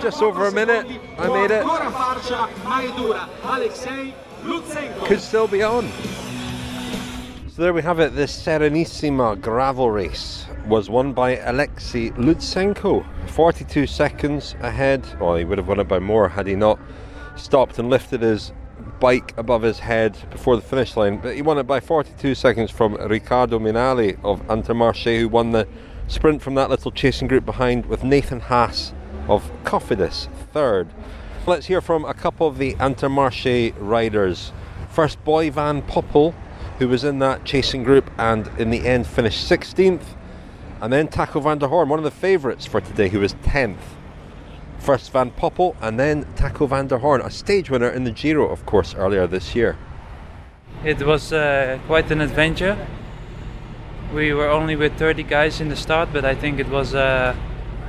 Just over a minute, I made it. Could still be on. So there we have it. This Serenissima gravel race was won by Alexey Lutsenko. 42 seconds ahead. Well, he would have won it by more had he not stopped and lifted his bike above his head before the finish line. But he won it by 42 seconds from Riccardo Minali of Intermarché, who won the sprint from that little chasing group behind, with Nathan Haas of Cofidis third. Let's hear from a couple of the Intermarché riders. First, Boy Van Poppel, who was in that chasing group and in the end finished 16th. And then Taco van der Hoorn, one of the favourites for today, who was 10th. First Van Poppel and then Taco van der Hoorn, a stage winner in the Giro, of course, earlier this year. It was uh, quite an adventure. We were only with 30 guys in the start, but I think it was uh,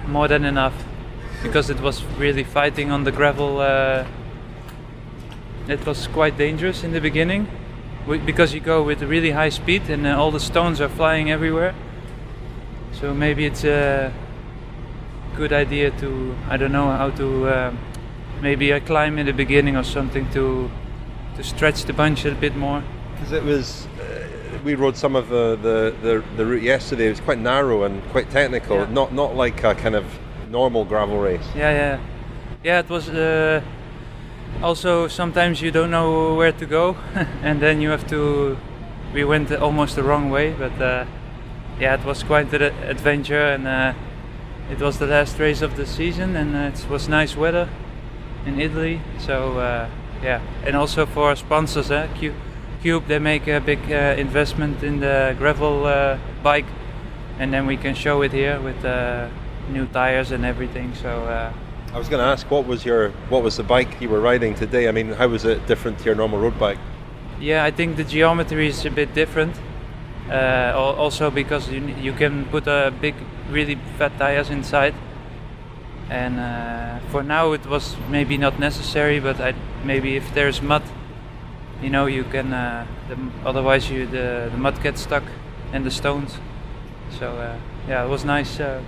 more than enough because it was really fighting on the gravel. Uh, it was quite dangerous in the beginning because you go with really high speed and uh, all the stones are flying everywhere. So maybe it's a good idea to I don't know how to uh, maybe I climb in the beginning or something to to stretch the bunch a bit more. Because it was, uh, we rode some of the, the, the, the route yesterday. It was quite narrow and quite technical, Yeah. not not like a kind of normal gravel race. Yeah, yeah, yeah. It was uh, also sometimes you don't know where to go, and then you have to. We went almost the wrong way, but uh, yeah, it was quite an adventure, and uh, it was the last race of the season, and uh, it was nice weather in Italy. So uh, yeah, and also for our sponsors, uh, Cube, Cube, they make a big uh, investment in the gravel uh, bike, and then we can show it here with uh, new tires and everything. So. Uh, I was going to ask, what was your what was the bike you were riding today? I mean, how was it different to your normal road bike? Yeah, I think the geometry is a bit different. Uh, also because you, you can put a big, really fat tires inside. And uh, for now it was maybe not necessary, but I, maybe if there's mud, you know, you can. Uh, the, otherwise, you the, the mud gets stuck and the stones. So uh, yeah, it was nice. Uh,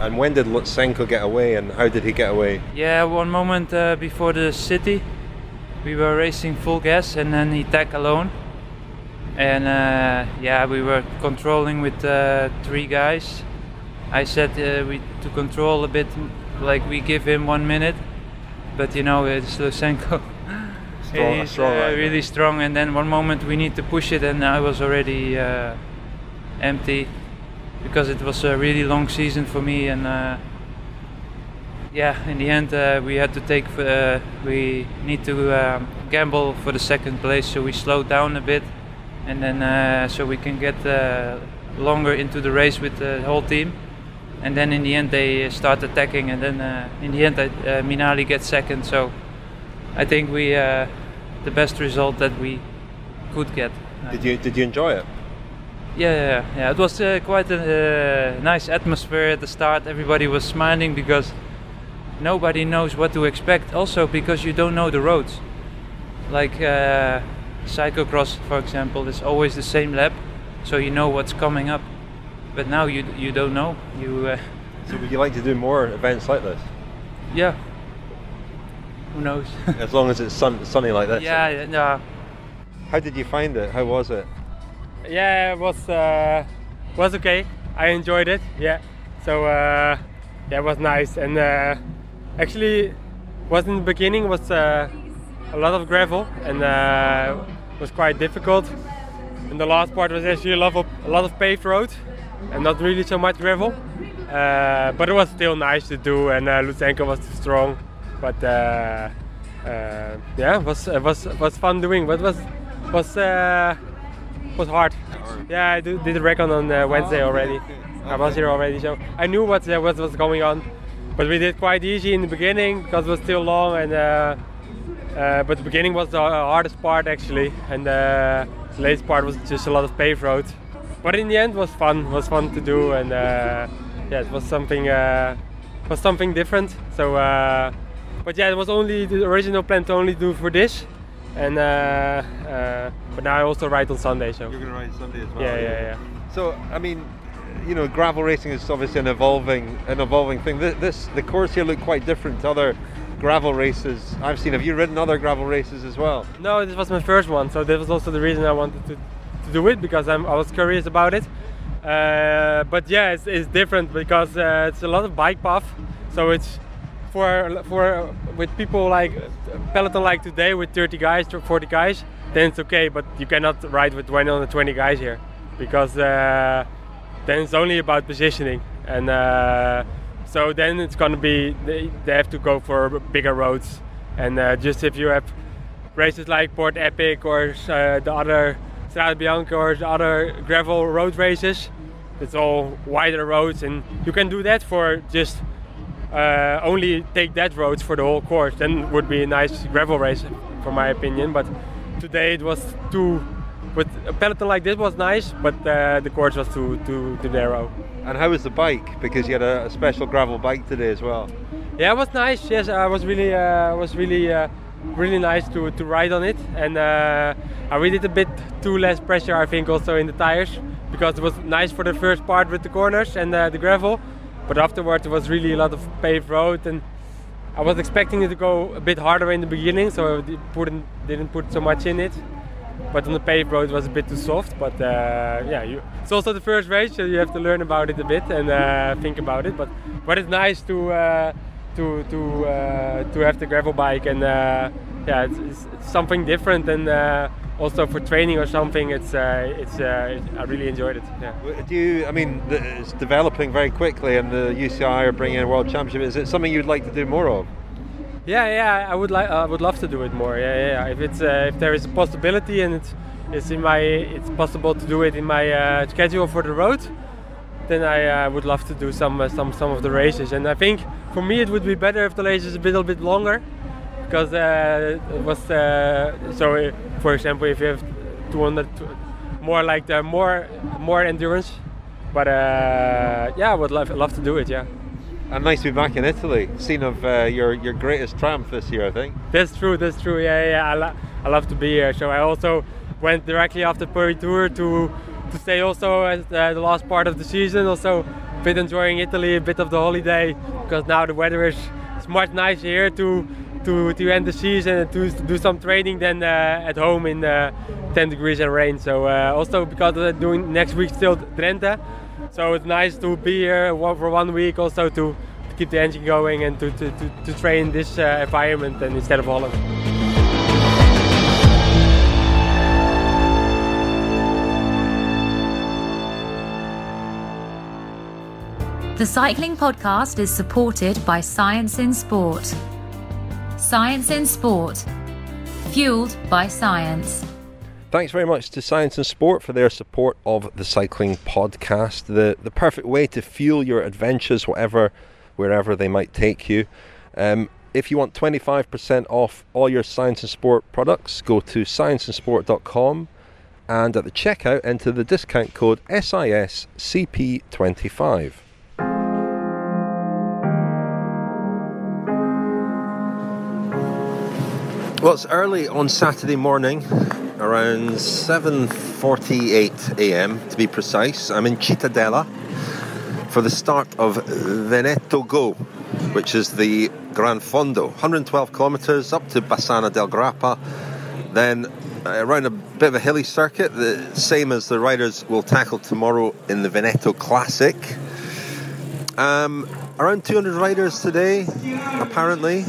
And when did Lutsenko get away, and how did he get away? Yeah, one moment uh, before the city, we were racing full gas, and then he tagged alone. And uh, yeah, we were controlling with uh, three guys. I said uh, we to control a bit, like we give him one minute, but you know it's Lutsenko. Strong- He's strong rider. really strong, and then one moment we need to push it, and I was already uh, empty because it was a really long season for me, and uh, yeah, in the end uh, we had to take. Uh, we need to um, gamble for the second place, so we slowed down a bit, and then uh, so we can get uh, longer into the race with the whole team. And then in the end they start attacking, and then uh, in the end uh, Minali gets second. So I think we uh, the best result that we could get. Did you did you enjoy it? Yeah, yeah, yeah. It was uh, quite a uh, nice atmosphere at the start. Everybody was smiling because nobody knows what to expect. Also, because you don't know the roads. Like uh, cyclocross, for example, is always the same lap, so you know what's coming up. But now you you don't know. You uh, So would you like to do more events like this? yeah. Who knows? As long as it's sun, sunny like this. yeah, yeah, yeah. How did you find it? How was it? Yeah, it was uh, was okay. I enjoyed it. Yeah. So uh, yeah, it was nice and uh, actually was in the beginning was uh, a lot of gravel and uh, was quite difficult. And the last part was actually a lot of a lot of paved road and not really so much gravel. Uh, but it was still nice to do and uh, Lutsenko was strong. But uh, uh, yeah, was uh, was was fun doing, but was was uh, was hard. Yeah, I do, did a recon on uh, Wednesday already. I was here already, so I knew what what was going on. But we did quite easy in the beginning because it was still long, and uh, but the beginning was the hardest part actually, and uh, the latest part was just a lot of paved road. But in the end, was fun. Was fun to do, and uh, yeah, it was something uh, was something different. So, uh, but yeah, it was only the original plan to only do for this, and uh, uh, but now I also ride on Sunday. So You're going to ride Sunday as well. yeah, yeah, yeah. So I mean, you know, gravel racing is obviously an evolving an evolving thing. This, this the course here looked quite different to other gravel races I've seen. Have you ridden other gravel races as well? No, this was my first one, so that was also the reason I wanted to, to do it because I'm, I was curious about it. Uh, but yeah, it's, it's different because uh, it's a lot of bike path, so it's for for with people like peloton like today with 30 guys, 40 guys, then it's okay. But you cannot ride with 20 on 20 guys here because uh, then it's only about positioning and. So then it's gonna be they, they have to go for bigger roads, and uh, just if you have races like Port Epic or uh, the other Strada Bianca or the other gravel road races, it's all wider roads, and you can do that for just uh, only take that roads for the whole course. Then would be a nice gravel race, for my opinion. But today it was too. With a peloton like this was nice, but uh, the course was too too too narrow. And how was the bike? Because you had a, a special gravel bike today as well. Yeah, it was nice. Yes, I was really, uh, was really, uh, really nice to, to ride on it, and uh, I really did a bit too less pressure, I think, also in the tires because it was nice for the first part with the corners and uh, the gravel, but afterwards it was really a lot of paved road, and I was expecting it to go a bit harder in the beginning, so I didn't put so much in it. But on the paved road it was a bit too soft. But uh, yeah, you, it's also the first race, so you have to learn about it a bit and uh, think about it. But but it's nice to uh, to to uh, to have the gravel bike and uh, yeah, it's, it's, it's something different and uh, also for training or something. It's it's I really enjoyed it. Yeah. Do you? I mean, it's developing very quickly, and the UCI are bringing in a world championship. Is it something you'd like to do more of? Yeah, yeah, I would like, I would love to do it more. Yeah, yeah. yeah. If it's, uh, if there is a possibility and it's, it's in my, it's possible to do it in my uh, schedule for the road, then I uh, would love to do some, uh, some, some of the races. And I think for me it would be better if the race is a little bit longer, because uh, it was, uh, so for example, if you have 200, more like the more, more endurance. But yeah, I would love, love to do it. Yeah. And nice to be back in Italy, scene of uh, your your greatest triumph this year, I think. That's true. That's true. Yeah, yeah. I, lo- I love to be here. So I also went directly after Paris-Tours to to stay also at uh, the last part of the season. Also, a bit enjoying Italy, a bit of the holiday because now the weather is it's much nicer here to to to end the season and to, do some training than uh, at home in uh, 10 degrees and rain. So uh, also because of doing next week still Drenthe. So it's nice to be here for one week also to, keep the engine going and to, to, to, to train this uh, environment and instead of Holland. The Cycling Podcast is supported by Science in Sport. Science in Sport, fueled by science. Thanks very much to Science in Sport for their support of the Cycling Podcast, the, the perfect way to fuel your adventures, whatever, wherever they might take you. Um, if you want 25% off all your Science in Sport products, go to scienceinsport.com and at the checkout enter the discount code SISCP25. Well, it's early on Saturday morning, around 7:48 a.m. to be precise. I'm in Cittadella for the start of Veneto Go, which is the Gran Fondo, 112 kilometres up to Bassano del Grappa, then uh, around a bit of a hilly circuit, the same as the riders will tackle tomorrow in the Veneto Classic. Um, around 200 riders today, apparently.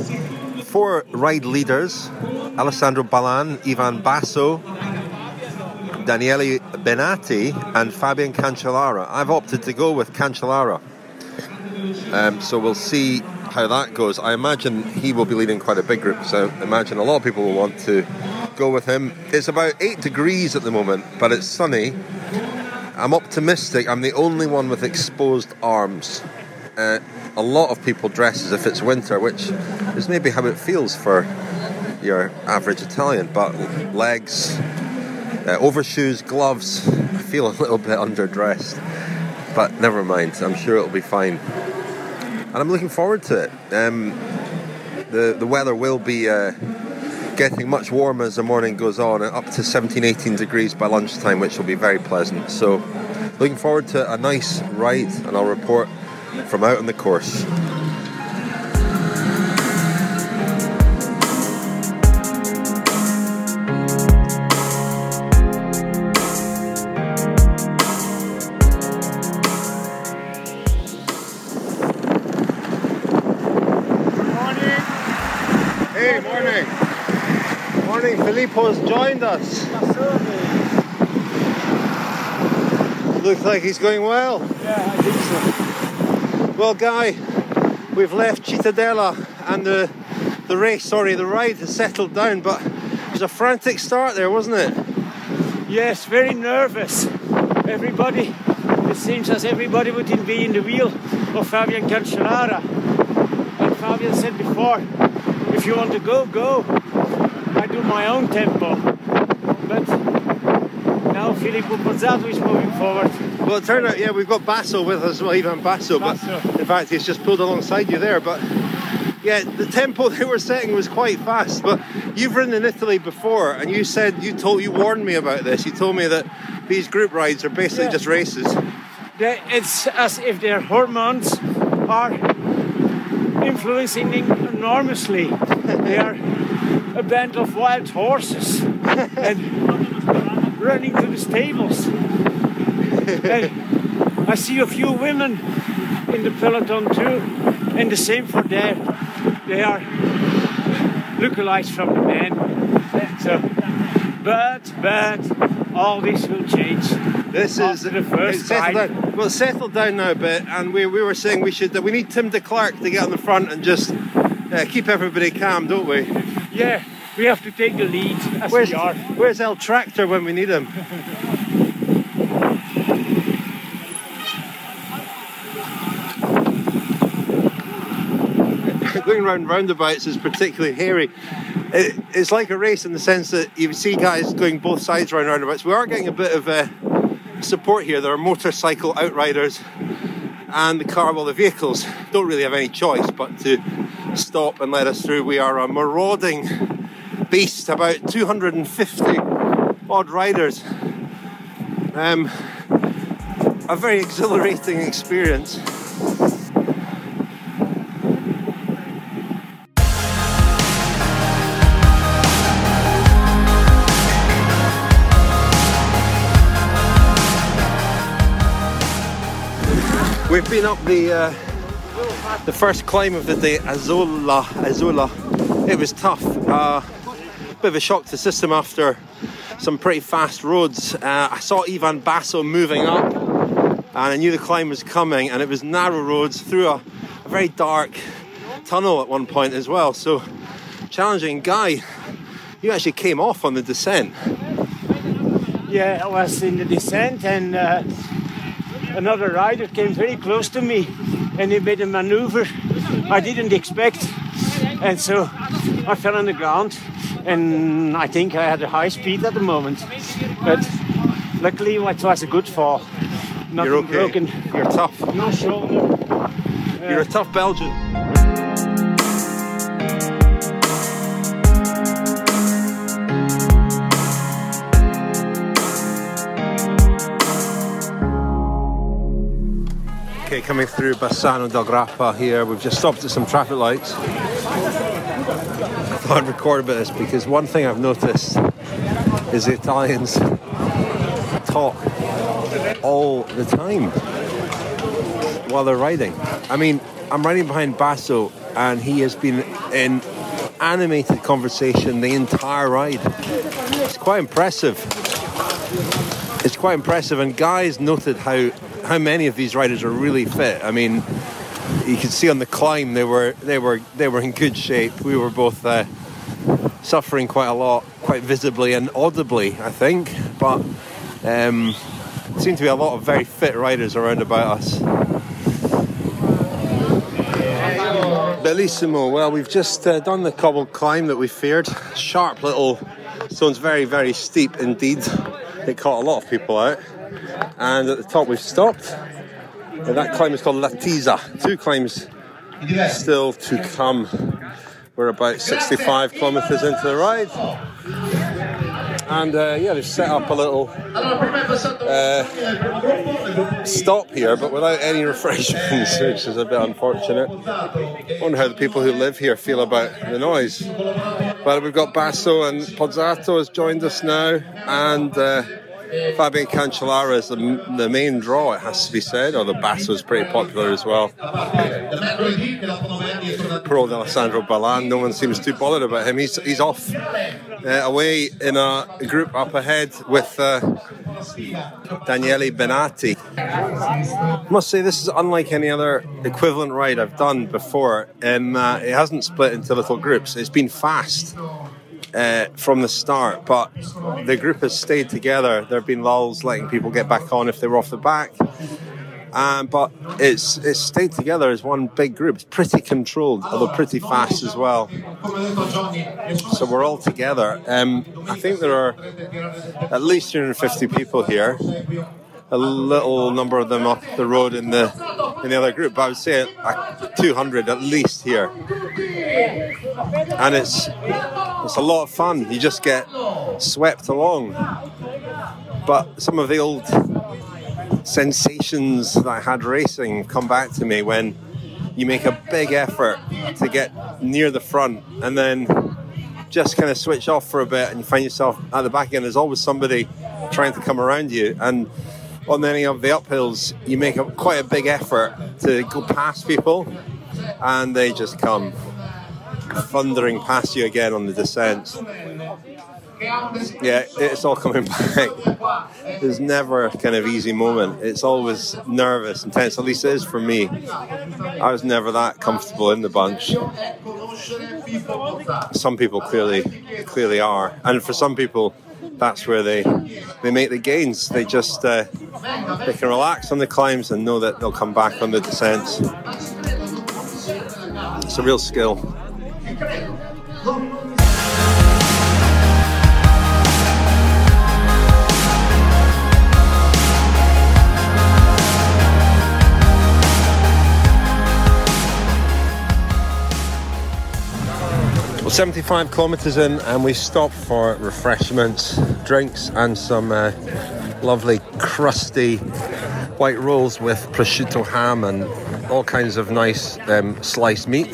Four ride leaders Alessandro Ballan, Ivan Basso, Daniele Bennati, and Fabian Cancellara. I've opted to go with Cancellara. Um, so we'll see how that goes. I imagine he will be leading quite a big group, so I imagine a lot of people will want to go with him. It's about eight degrees at the moment, but it's sunny. I'm optimistic. I'm the only one with exposed arms. Uh, a lot of people dress as if it's winter, which is maybe how it feels for your average Italian. But legs, uh, overshoes, gloves, I feel a little bit underdressed. But never mind, I'm sure it'll be fine. And I'm looking forward to it. Um, the, the weather will be uh, getting much warmer as the morning goes on, up to 17, 18 degrees by lunchtime, which will be very pleasant. So, looking forward to a nice ride, and I'll report from out on the course. Good morning. Hey, morning. Morning, Filippo's joined us. Looks like he's going well. Yeah, I think so. Well, Guy, we've left Cittadella and the the race, sorry, the ride has settled down, but it was a frantic start there, wasn't it? Yes, very nervous. Everybody, it seems as everybody would be in the wheel of Fabian Cancellara. And Fabian said before, if you want to go, go. I do my own tempo. But now Filippo Pozzato is moving forward. Well, it turned out, yeah, we've got Basso with us, well, even Basso, but in fact, he's just pulled alongside you there. But yeah, the tempo they were setting was quite fast. But you've ridden in Italy before, and you said you told you warned me about this. You told me that these group rides are basically Yeah. just races. They, it's as if their hormones are influencing them enormously. they are a band of wild horses and running to the stables. And I see a few women in the peloton too, and the same for there. They are lookalikes from the men. So, but but all this will change. This is the first it's settled ride. down. Well, it's settled down now a bit, and we, we were saying we should that we need Tim Declercq to get on the front and just uh, keep everybody calm, don't we? Yeah, we have to take the lead as Where's, we are. where's El Tractor when we need him? Going around roundabouts is particularly hairy. It, it's like a race in the sense that you see guys going both sides around roundabouts. We are getting a bit of uh, support here. There are motorcycle outriders and the car, well, the vehicles don't really have any choice but to stop and let us through. We are a marauding beast, about 250 odd riders. Um, a very exhilarating experience. We've been up the uh, the first climb of the day, Azola. Azola. It was tough. Uh, bit of a shock to the system after some pretty fast roads. Uh, I saw Ivan Basso moving up, and I knew the climb was coming. And it was narrow roads through a, a very dark tunnel at one point as well. So challenging. Guy, you actually came off on the descent. Yeah, I was in the descent and uh, another rider came very close to me and he made a maneuver I didn't expect. And so I fell on the ground and I think I had a high speed at the moment. But luckily it was a good fall. Nothing You're okay. broken. You're tough. No shoulder. You're a tough Belgian. Okay, coming through Bassano del Grappa here. We've just stopped at some traffic lights. I thought I'd record a bit of this because one thing I've noticed is the Italians talk all the time while they're riding. I mean, I'm riding behind Basso and he has been in animated conversation the entire ride. It's quite impressive. It's quite impressive, and guys noted how how many of these riders are really fit. I mean, you could see on the climb they were they were they were in good shape. We were both uh, suffering quite a lot, quite visibly and audibly, I think. But um, seemed to be a lot of very fit riders around about us. Bellissimo. Well, we've just uh, done the cobbled climb that we feared. Sharp little stones, very, very steep indeed. It caught a lot of people out. And at the top, we've stopped. And that climb is called Latisa. Two climbs still to come. We're about 65 kilometres into the ride. And uh, yeah, they've set up a little uh, stop here, but without any refreshments, which is a bit unfortunate. I wonder how the people who live here feel about the noise. But we've got Basso and Pozzato has joined us now, and uh, Fabian Cancellara is the, the main draw, it has to be said, or the Basso is pretty popular as well. Poor old Alessandro Ballan, no one seems too bothered about him. He's, he's off uh, away in a group up ahead with uh, Daniele Bennati. I must say, this is unlike any other equivalent ride I've done before. Um, uh, it hasn't split into little groups, it's been fast uh, from the start, but the group has stayed together. There have been lulls letting people get back on if they were off the back. Um, but it's it's stayed together as one big group. It's pretty controlled, although pretty fast as well. So we're all together. Um, I think there are at least 250 people here. A little number of them off the road in the in the other group, but I would say uh, 200 at least here. And it's it's a lot of fun. You just get swept along. But some of the old sensations that I had racing come back to me when you make a big effort to get near the front and then just kind of switch off for a bit and you find yourself at the back again. There's always somebody trying to come around you. And on any of the uphills, you make a, quite a big effort to go past people and they just come thundering past you again on the descent. Yeah, it's all coming back. There's never a kind of easy moment. It's always nervous and tense. At least it is for me. I was never that comfortable in the bunch. Some people clearly, clearly are, and for some people, that's where they they make the gains. They just uh, they can relax on the climbs and know that they'll come back on the descents. It's a real skill. Well, 75 kilometres in, and we stopped for refreshments, drinks, and some uh, lovely crusty white rolls with prosciutto ham and all kinds of nice um, sliced meat.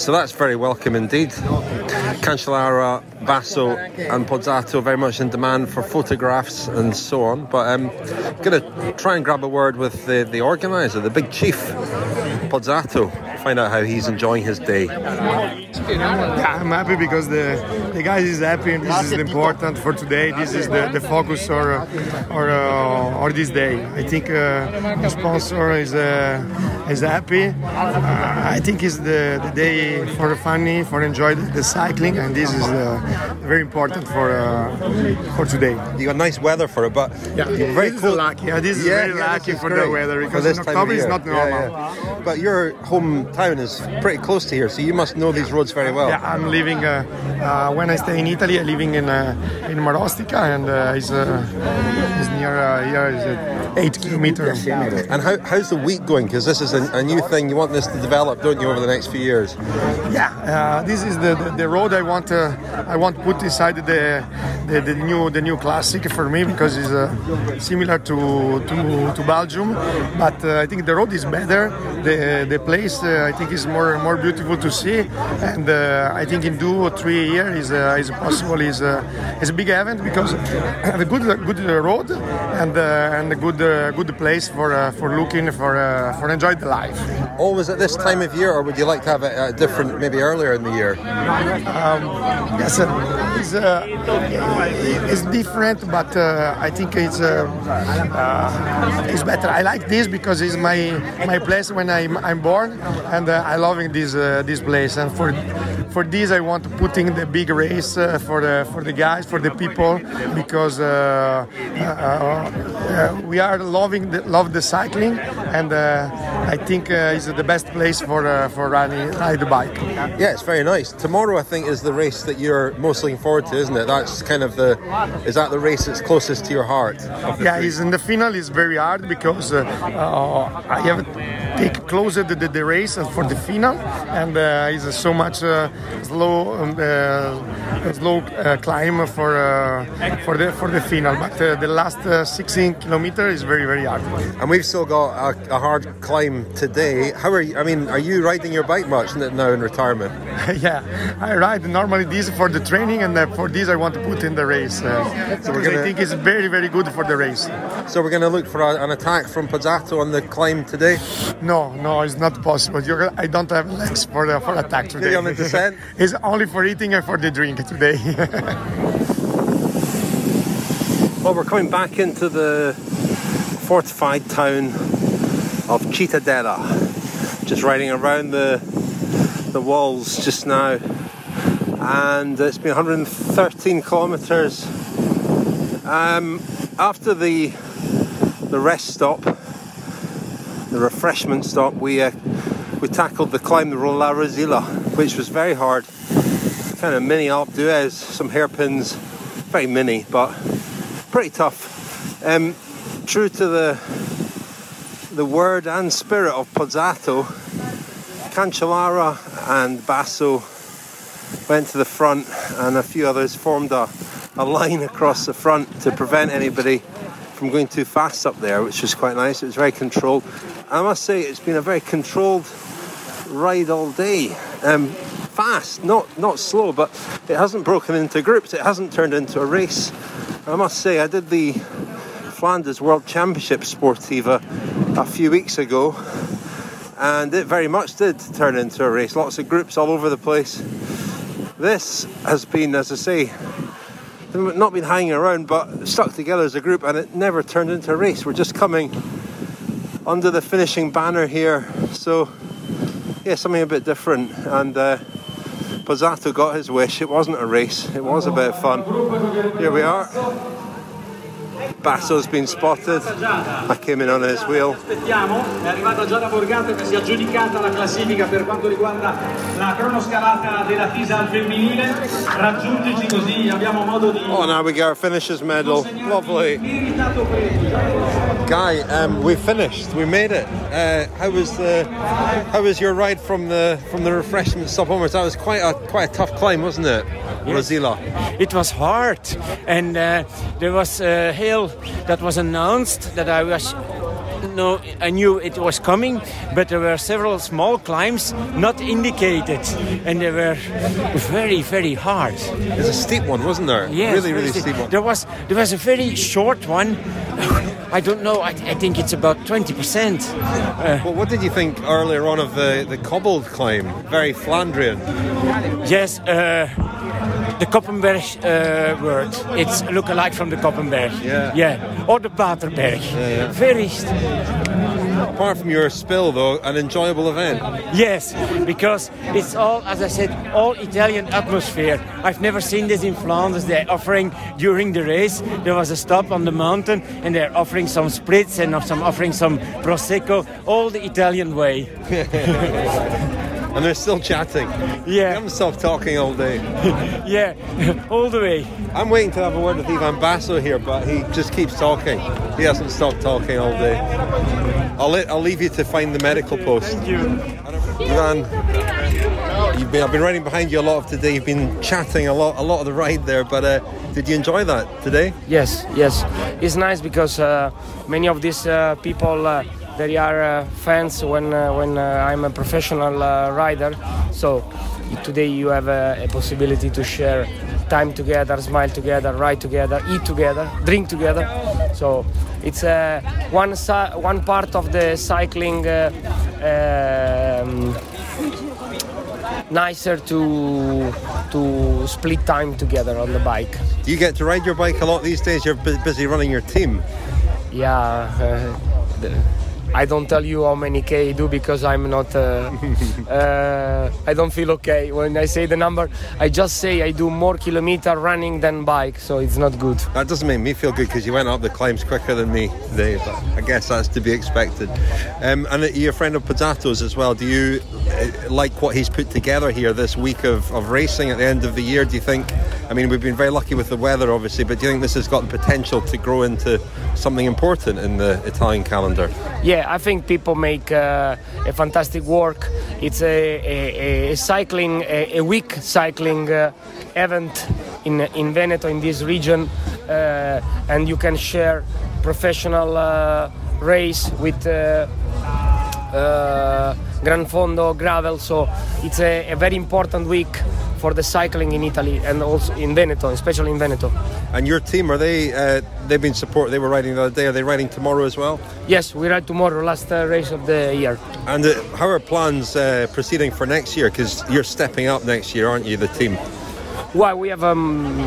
So that's very welcome indeed. Cancellara, Basso, and Pozzato very much in demand for photographs and so on. But I'm um, going to try and grab a word with the, the organiser, the big chief, Pozzato, find out how he's enjoying his day. Yeah, I'm happy because the the guys is happy and this is important for today. This is the, the focus or or uh, or this day. I think uh, the sponsor is uh, is happy. Uh, I think it's the, the day for funny for enjoy the cycling and this is uh, very important for uh, for today. You got nice weather for it, but yeah, very cool. is lucky. Yeah, this is Yeah, very yeah, lucky is for great the weather because this in time October it's not normal. But your hometown is pretty close to here, so you must know these roads very well. Yeah, I'm living. Uh, uh, when I stay in Italy, I'm living in uh, in Marostica, and uh, it's, uh, it's near uh, here. Is uh, eight kilometers. And how, how's the wheat going? Because this is a, a new thing. You want this to develop, don't you, over the next few years? Yeah, uh, this is the, the, the road I want. I want to put inside the, the the new the new classic for me because it's uh, similar to to, to Belgium, but uh, I think the road is better. The the place uh, I think is more more beautiful to see, and uh, I think in two or three years is uh, is possible is uh, is a big event because have a good good road and uh, and a good uh, good place for uh, for looking for uh, for enjoy the life. Always at this time of year, or would you like to have it uh, different, maybe earlier in the year? Um, yes, uh, uh, is different, but uh, I think it's uh, uh, it's better. I like this because it's my my place when I'm I'm born, and uh, I loving this uh, this place. And for for this, I want to put in the big race uh, for the for the guys, for the people, because uh, uh, uh, we are loving the, love the cycling, and uh, I think uh, it's the best place for uh, for riding ride the bike. Yeah, it's very nice. Tomorrow, I think, is the race that you're most looking forward to, isn't it? That's kind of the. Is that the race that's closest to your heart? Yeah, it's in the final is very hard because uh, uh, I have take closer the, the, the race for the final, and uh, it's so much uh, slow um, uh, slow uh, climb for uh, for the for the final. But uh, the last uh, 16 kilometer is very very hard. And we've still got a, a hard climb today. How are you? I mean, are you riding your bike much now in retirement? yeah, I ride normally this for the training, and uh, for this I want to put in the race. Uh, So we're gonna- I think it's very very good for the race. So we're going to look for a, an attack from Pozzato on the climb today. No, no, it's not possible. You're, I don't have legs for the, for attack today. On the descent? it's only for eating and for the drink today. Well, we're coming back into the fortified town of Cittadella. Just riding around the the walls just now, and it's been 113 kilometres. Um, after the the rest stop, the refreshment stop, we uh, we tackled the climb the La Rosilla, which was very hard. Kind of mini Alpe d'Huez, some hairpins, very mini, but pretty tough. Um, true to the the word and spirit of Pozzato, Cancellara and Basso went to the front, and a few others formed a, a line across the front to prevent anybody from going too fast up there, which was quite nice. It was very controlled. I must say, it's been a very controlled ride all day. Um, fast, not not slow, but it hasn't broken into groups. It hasn't turned into a race. I must say, I did the Flanders World Championship Sportiva a few weeks ago, and it very much did turn into a race. Lots of groups all over the place. This has been, as I say, not been hanging around, but stuck together as a group, and it never turned into a race. We're just coming under the finishing banner here, so yeah, something a bit different. And uh, Pozzato got his wish. It wasn't a race. It was a bit of fun. Here we are. Basso's been spotted. I came in on his wheel. Aspettiamo, è arrivata Giada Borgato che si è aggiudicata la classifica per quanto riguarda la cronoscalata della FISA al femminile. Raggiungici così abbiamo modo di Oh, now we get our finishers medal. Lovely. Guy, um, we finished. We made it. Uh, how was the? How was your ride from the from the refreshment stop onwards? That was quite a quite a tough climb, wasn't it, Rosilla? It was hard, and uh, there was a hill that was announced that I was. No, I knew it was coming, but there were several small climbs not indicated, and they were very, very hard. There's a steep one, wasn't there? Yes, really, really steep. steep one. There was there was a very short one. I don't know. I, I think it's about twenty percent. well, what did you think earlier on of the the cobbled climb? Very Flandrian. Yes, uh, the Koppenberg uh, word. It's look-alike from the Koppenberg. Yeah. Yeah. Or the Paterberg. yeah. Very. Apart from your spill, though, an enjoyable event. Yes, because it's all, as I said, all Italian atmosphere. I've never seen this in Flanders. They're offering during the race. There was a stop on the mountain, and they're offering some spritz and some offering some prosecco, all the Italian way. And they're still chatting. Yeah. They haven't stopped talking all day. yeah, all the way. I'm waiting to have a word with Ivan Basso here, but he just keeps talking. He hasn't stopped talking all day. I'll, let, I'll leave you to find the medical post. Thank you. Ivan, you've been, I've been riding behind you a lot of today. You've been chatting a lot, a lot of the ride there. But uh, did you enjoy that today? Yes, yes. It's nice because uh, many of these uh, people they are uh, fans when uh, when uh, I'm a professional uh, rider. So today you have a, a possibility to share time together, smile together, ride together, eat together, drink together. So it's uh, one one part of the cycling. Uh, um, nicer to to split time together on the bike. Do you get to ride your bike a lot these days? You're bu- busy running your team. Yeah, uh, the, I don't tell you how many K I do because I'm not. Uh, uh, I don't feel okay when I say the number. I just say I do more kilometer running than bike, so it's not good. That doesn't make me feel good because you went up the climbs quicker than me today, but I guess that's to be expected. Um, and you're a friend of Pozzato's as well. Do you uh, like what he's put together here this week of, of racing at the end of the year? Do you think? I mean, we've been very lucky with the weather, obviously, but do you think this has got the potential to grow into something important in the Italian calendar? Yeah, I think people make uh, a fantastic work. It's a, a, a cycling, a, a week cycling uh, event in in Veneto in this region, uh, and you can share professional uh, race with. Uh, uh, Gran Fondo gravel, so it's a, a very important week for the cycling in Italy and also in Veneto, especially in Veneto. And your team are they? Uh, they've been support. They were riding the other day. Are they riding tomorrow as well? Yes, we ride tomorrow, last uh, race of the year. And uh, how are plans uh, proceeding for next year? Because you're stepping up next year, aren't you? The team. Well, we have um,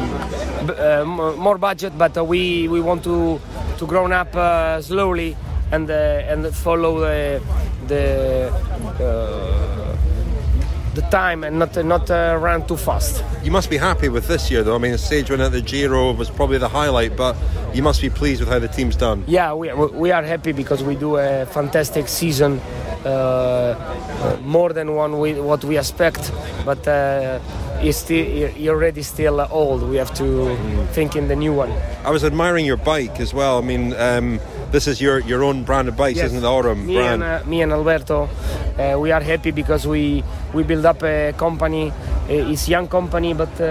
uh, more budget, but uh, we we want to to grow up uh, slowly and uh, and follow the the uh, the time and not not uh, run too fast. You must be happy with this year, though. I mean, the stage win at the Giro was probably the highlight, but you must be pleased with how the team's done. Yeah, we, we are happy because we do a fantastic season, uh, uh, more than one we, what we expect. But uh, it's still, you're already still old. We have to think in the new one. I was admiring your bike as well. I mean, um, this is your, your own brand of bikes, Yes. isn't it? Aurum me brand. And, uh, me and Alberto, uh, we are happy because we we build up a company. Uh, it's young company, but uh,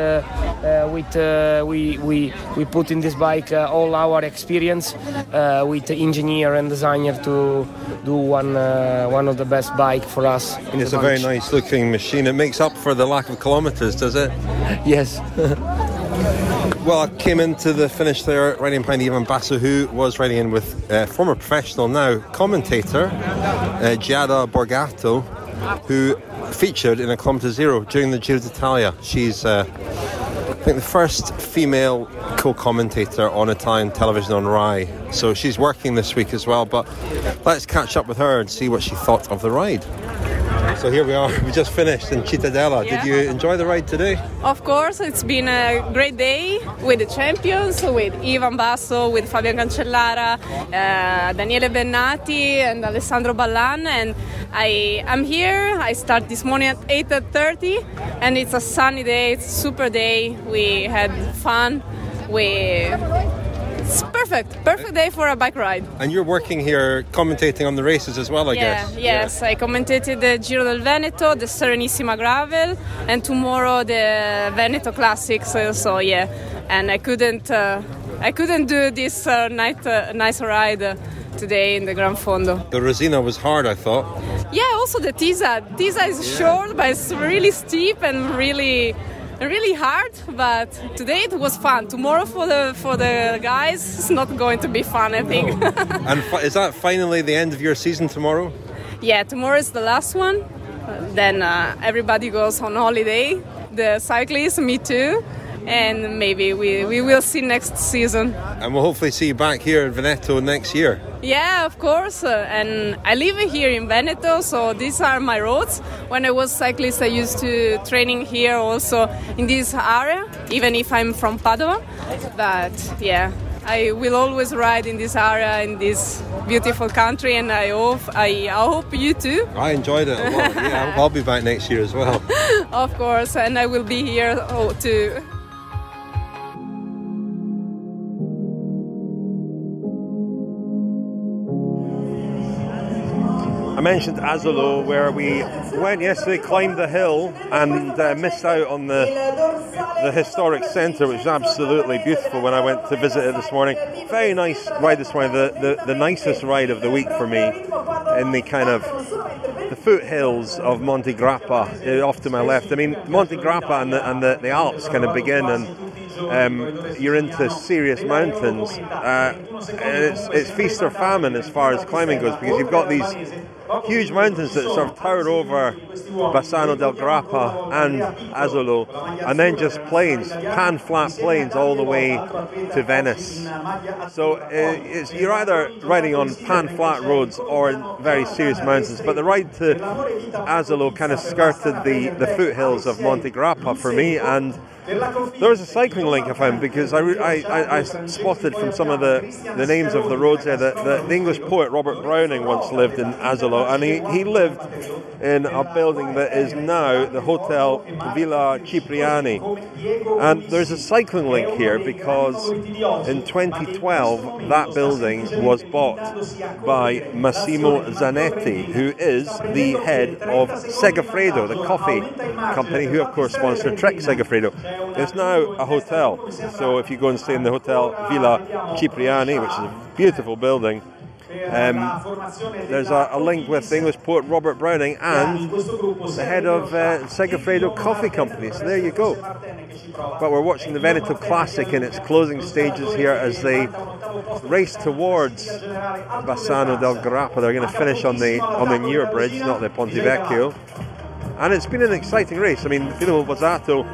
uh, with uh, we we we put in this bike uh, all our experience uh, with engineer and designer to do one uh, one of the best bike for us. it's a very nice looking machine. It makes up for the lack of kilometres, does it? Yes. Well, I came into the finish there riding behind Ivan Basso, who was riding in with uh, former professional, now commentator, uh, Giada Borgato, who featured in a Kilometre Zero during the Giro d'Italia. She's, uh, I think, the first female co-commentator on Italian television on Rai. So she's working this week as well. But let's catch up with her and see what she thought of the ride. So here we are. We just finished in Cittadella. Yeah. Did you enjoy the ride today? Of course, it's been a great day with the champions, with Ivan Basso, with Fabian Cancellara, uh, Daniele Bennati, and Alessandro Ballan. And I am here. I start this morning at 8:30, and it's a sunny day. It's a super day. We had fun. We it's perfect, perfect day for a bike ride. And you're working here commentating on the races as well, I yeah, guess. yes, I commentated the Giro del Veneto, the Serenissima Gravel, and tomorrow the Veneto Classics. So, yeah, and I couldn't, uh, I couldn't do this uh, night, uh, nice ride uh, today in the Gran Fondo. The Rosina was hard, I thought. Yeah, also the Tisa. Tisa is short, but it's really steep and really, really hard. But today it was fun. Tomorrow for the for the guys, it's not going to be fun. I think. And fi- is that finally the end of your season tomorrow? Yeah, tomorrow is the last one. Then uh, everybody goes on holiday. The cyclists, me too. And maybe we, we will see next season. And we'll hopefully see you back here in Veneto next year. Yeah, of course. Uh, and I live here in Veneto, so these are my roads. When I was cyclist, I used to training here also in this area, even if I'm from Padua. But yeah, I will always ride in this area in this beautiful country, and I hope I, I hope you too. I enjoyed it a lot. Yeah, I'll be back next year as well. of course, and I will be here oh, too. I mentioned Asolo, where we went yesterday, climbed the hill, and uh, missed out on the the historic centre, which is absolutely beautiful. When I went to visit it this morning, very nice ride this morning. The, the the nicest ride of the week for me, in the kind of the foothills of Monte Grappa, uh, off to my left. I mean, Monte Grappa and the and the, the Alps kind of begin and um, you're into serious mountains, uh, and it's, it's feast or famine as far as climbing goes because you've got these huge mountains that sort of tower over Bassano del Grappa and Asolo, and then just plains, pan flat plains all the way to Venice. So uh, you're either riding on pan flat roads or in very serious mountains. But the ride to Asolo kind of skirted the, the foothills of Monte Grappa for me, and there was a cycling link I found because I, I, I, I spotted from some of the, the names of the roads there that, that the English poet Robert Browning once lived in Asolo, and he, he lived in a building that is now the Hotel Villa Cipriani. And there's a cycling link here because in 2012 that building was bought by Massimo Zanetti, who is the head of Segafredo, the coffee company, who of course sponsored Trek Segafredo. It's now a hotel, so if you go and stay in the Hotel Villa Cipriani, which is a beautiful building, um, there's a, a, link with the English poet Robert Browning and the head of uh, Segafredo Coffee Company. So there you go. But we're watching the Veneto Classic in its closing stages here as they race towards Bassano del Grappa. They're going to finish on the on the newer bridge, not the Ponte Vecchio. And it's been an exciting race. I mean, Filippo Pozzato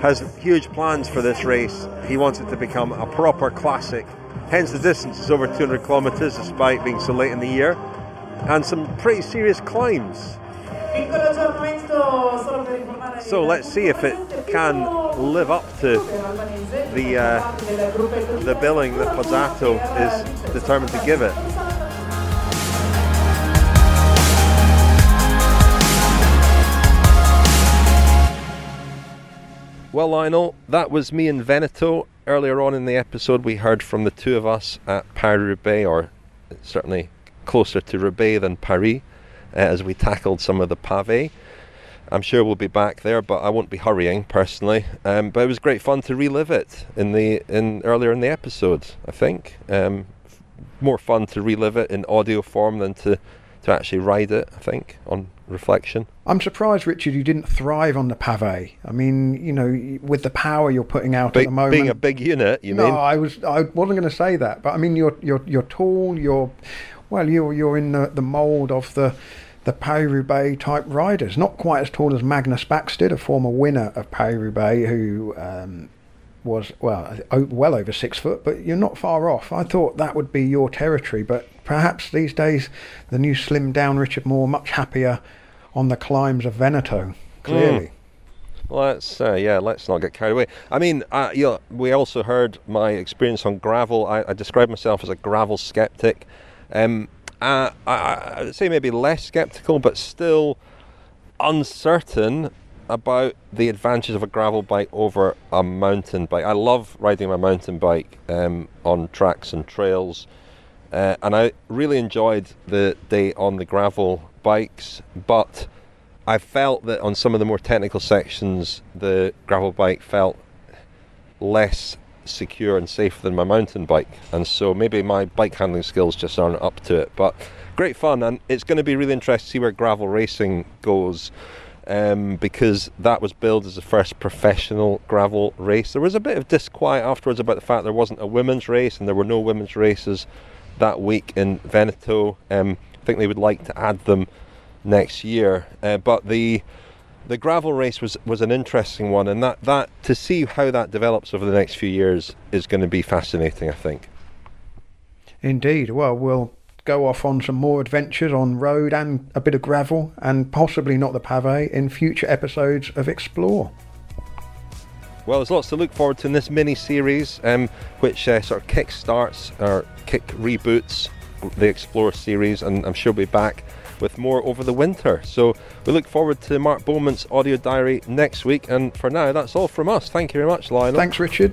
has huge plans for this race. He wants it to become a proper classic Hence the distance is over 200 kilometres despite being so late in the year. And some pretty serious climbs. So let's see if it can live up to the uh, the billing that Pozzato is determined to give it. Well, Lionel, that was me and Veneto earlier on in the episode, we heard from the two of us at Paris Roubaix, or certainly closer to Roubaix than Paris, uh, as we tackled some of the pavé. I'm sure we'll be back there, but I won't be hurrying personally. Um, but it was great fun to relive it in the in earlier in the episode. I think um, more fun to relive it in audio form than to to actually ride it. I think on reflection. I'm surprised, Richard, you didn't thrive on the pavé. I mean, you know, with the power you're putting out big, at the moment. Being a big unit, you no, mean? No, I was. I wasn't going to say that, but I mean, you're you're you're tall. You're well, you're you're in the, the mould of the the Paris Roubaix type riders. Not quite as tall as Magnus Backstedt, a former winner of Paris Roubaix, who. Um, was well, well over six foot, but you're not far off. I thought that would be your territory, but perhaps these days the new slim down Richard Moore much happier on the climbs of Veneto. Clearly. Mm. Let's uh, yeah, let's not get carried away. I mean, uh, you know, we also heard my experience on gravel. I, I describe myself as a gravel skeptic. Um, uh, I, I'd say maybe less skeptical, but still uncertain about the advantages of a gravel bike over a mountain bike. I love riding my mountain bike um, on tracks and trails, uh, and I really enjoyed the day on the gravel bikes. But I felt that on some of the more technical sections, the gravel bike felt less secure and safe than my mountain bike, and so maybe my bike handling skills just aren't up to it. But great fun, and it's going to be really interesting to see where gravel racing goes um, because that was billed as the first professional gravel race. There was a bit of disquiet afterwards about the fact there wasn't a women's race and there were no women's races that week in Veneto. Um, I think they would like to add them next year, uh, but the the gravel race was, was an interesting one, and that, that to see how that develops over the next few years is going to be fascinating. I think. Indeed. Well, we'll go off on some more adventures on road and a bit of gravel, and possibly not the pavé in future episodes of Explore. Well, there's lots to look forward to in this mini series, um, which uh, sort of kick starts or kick reboots the Explore series, and I'm sure we'll be back with more over the winter. So we look forward to Mark Beaumont's audio diary next week, and for now, that's all from us. Thank you very much, Lionel. Thanks, Richard.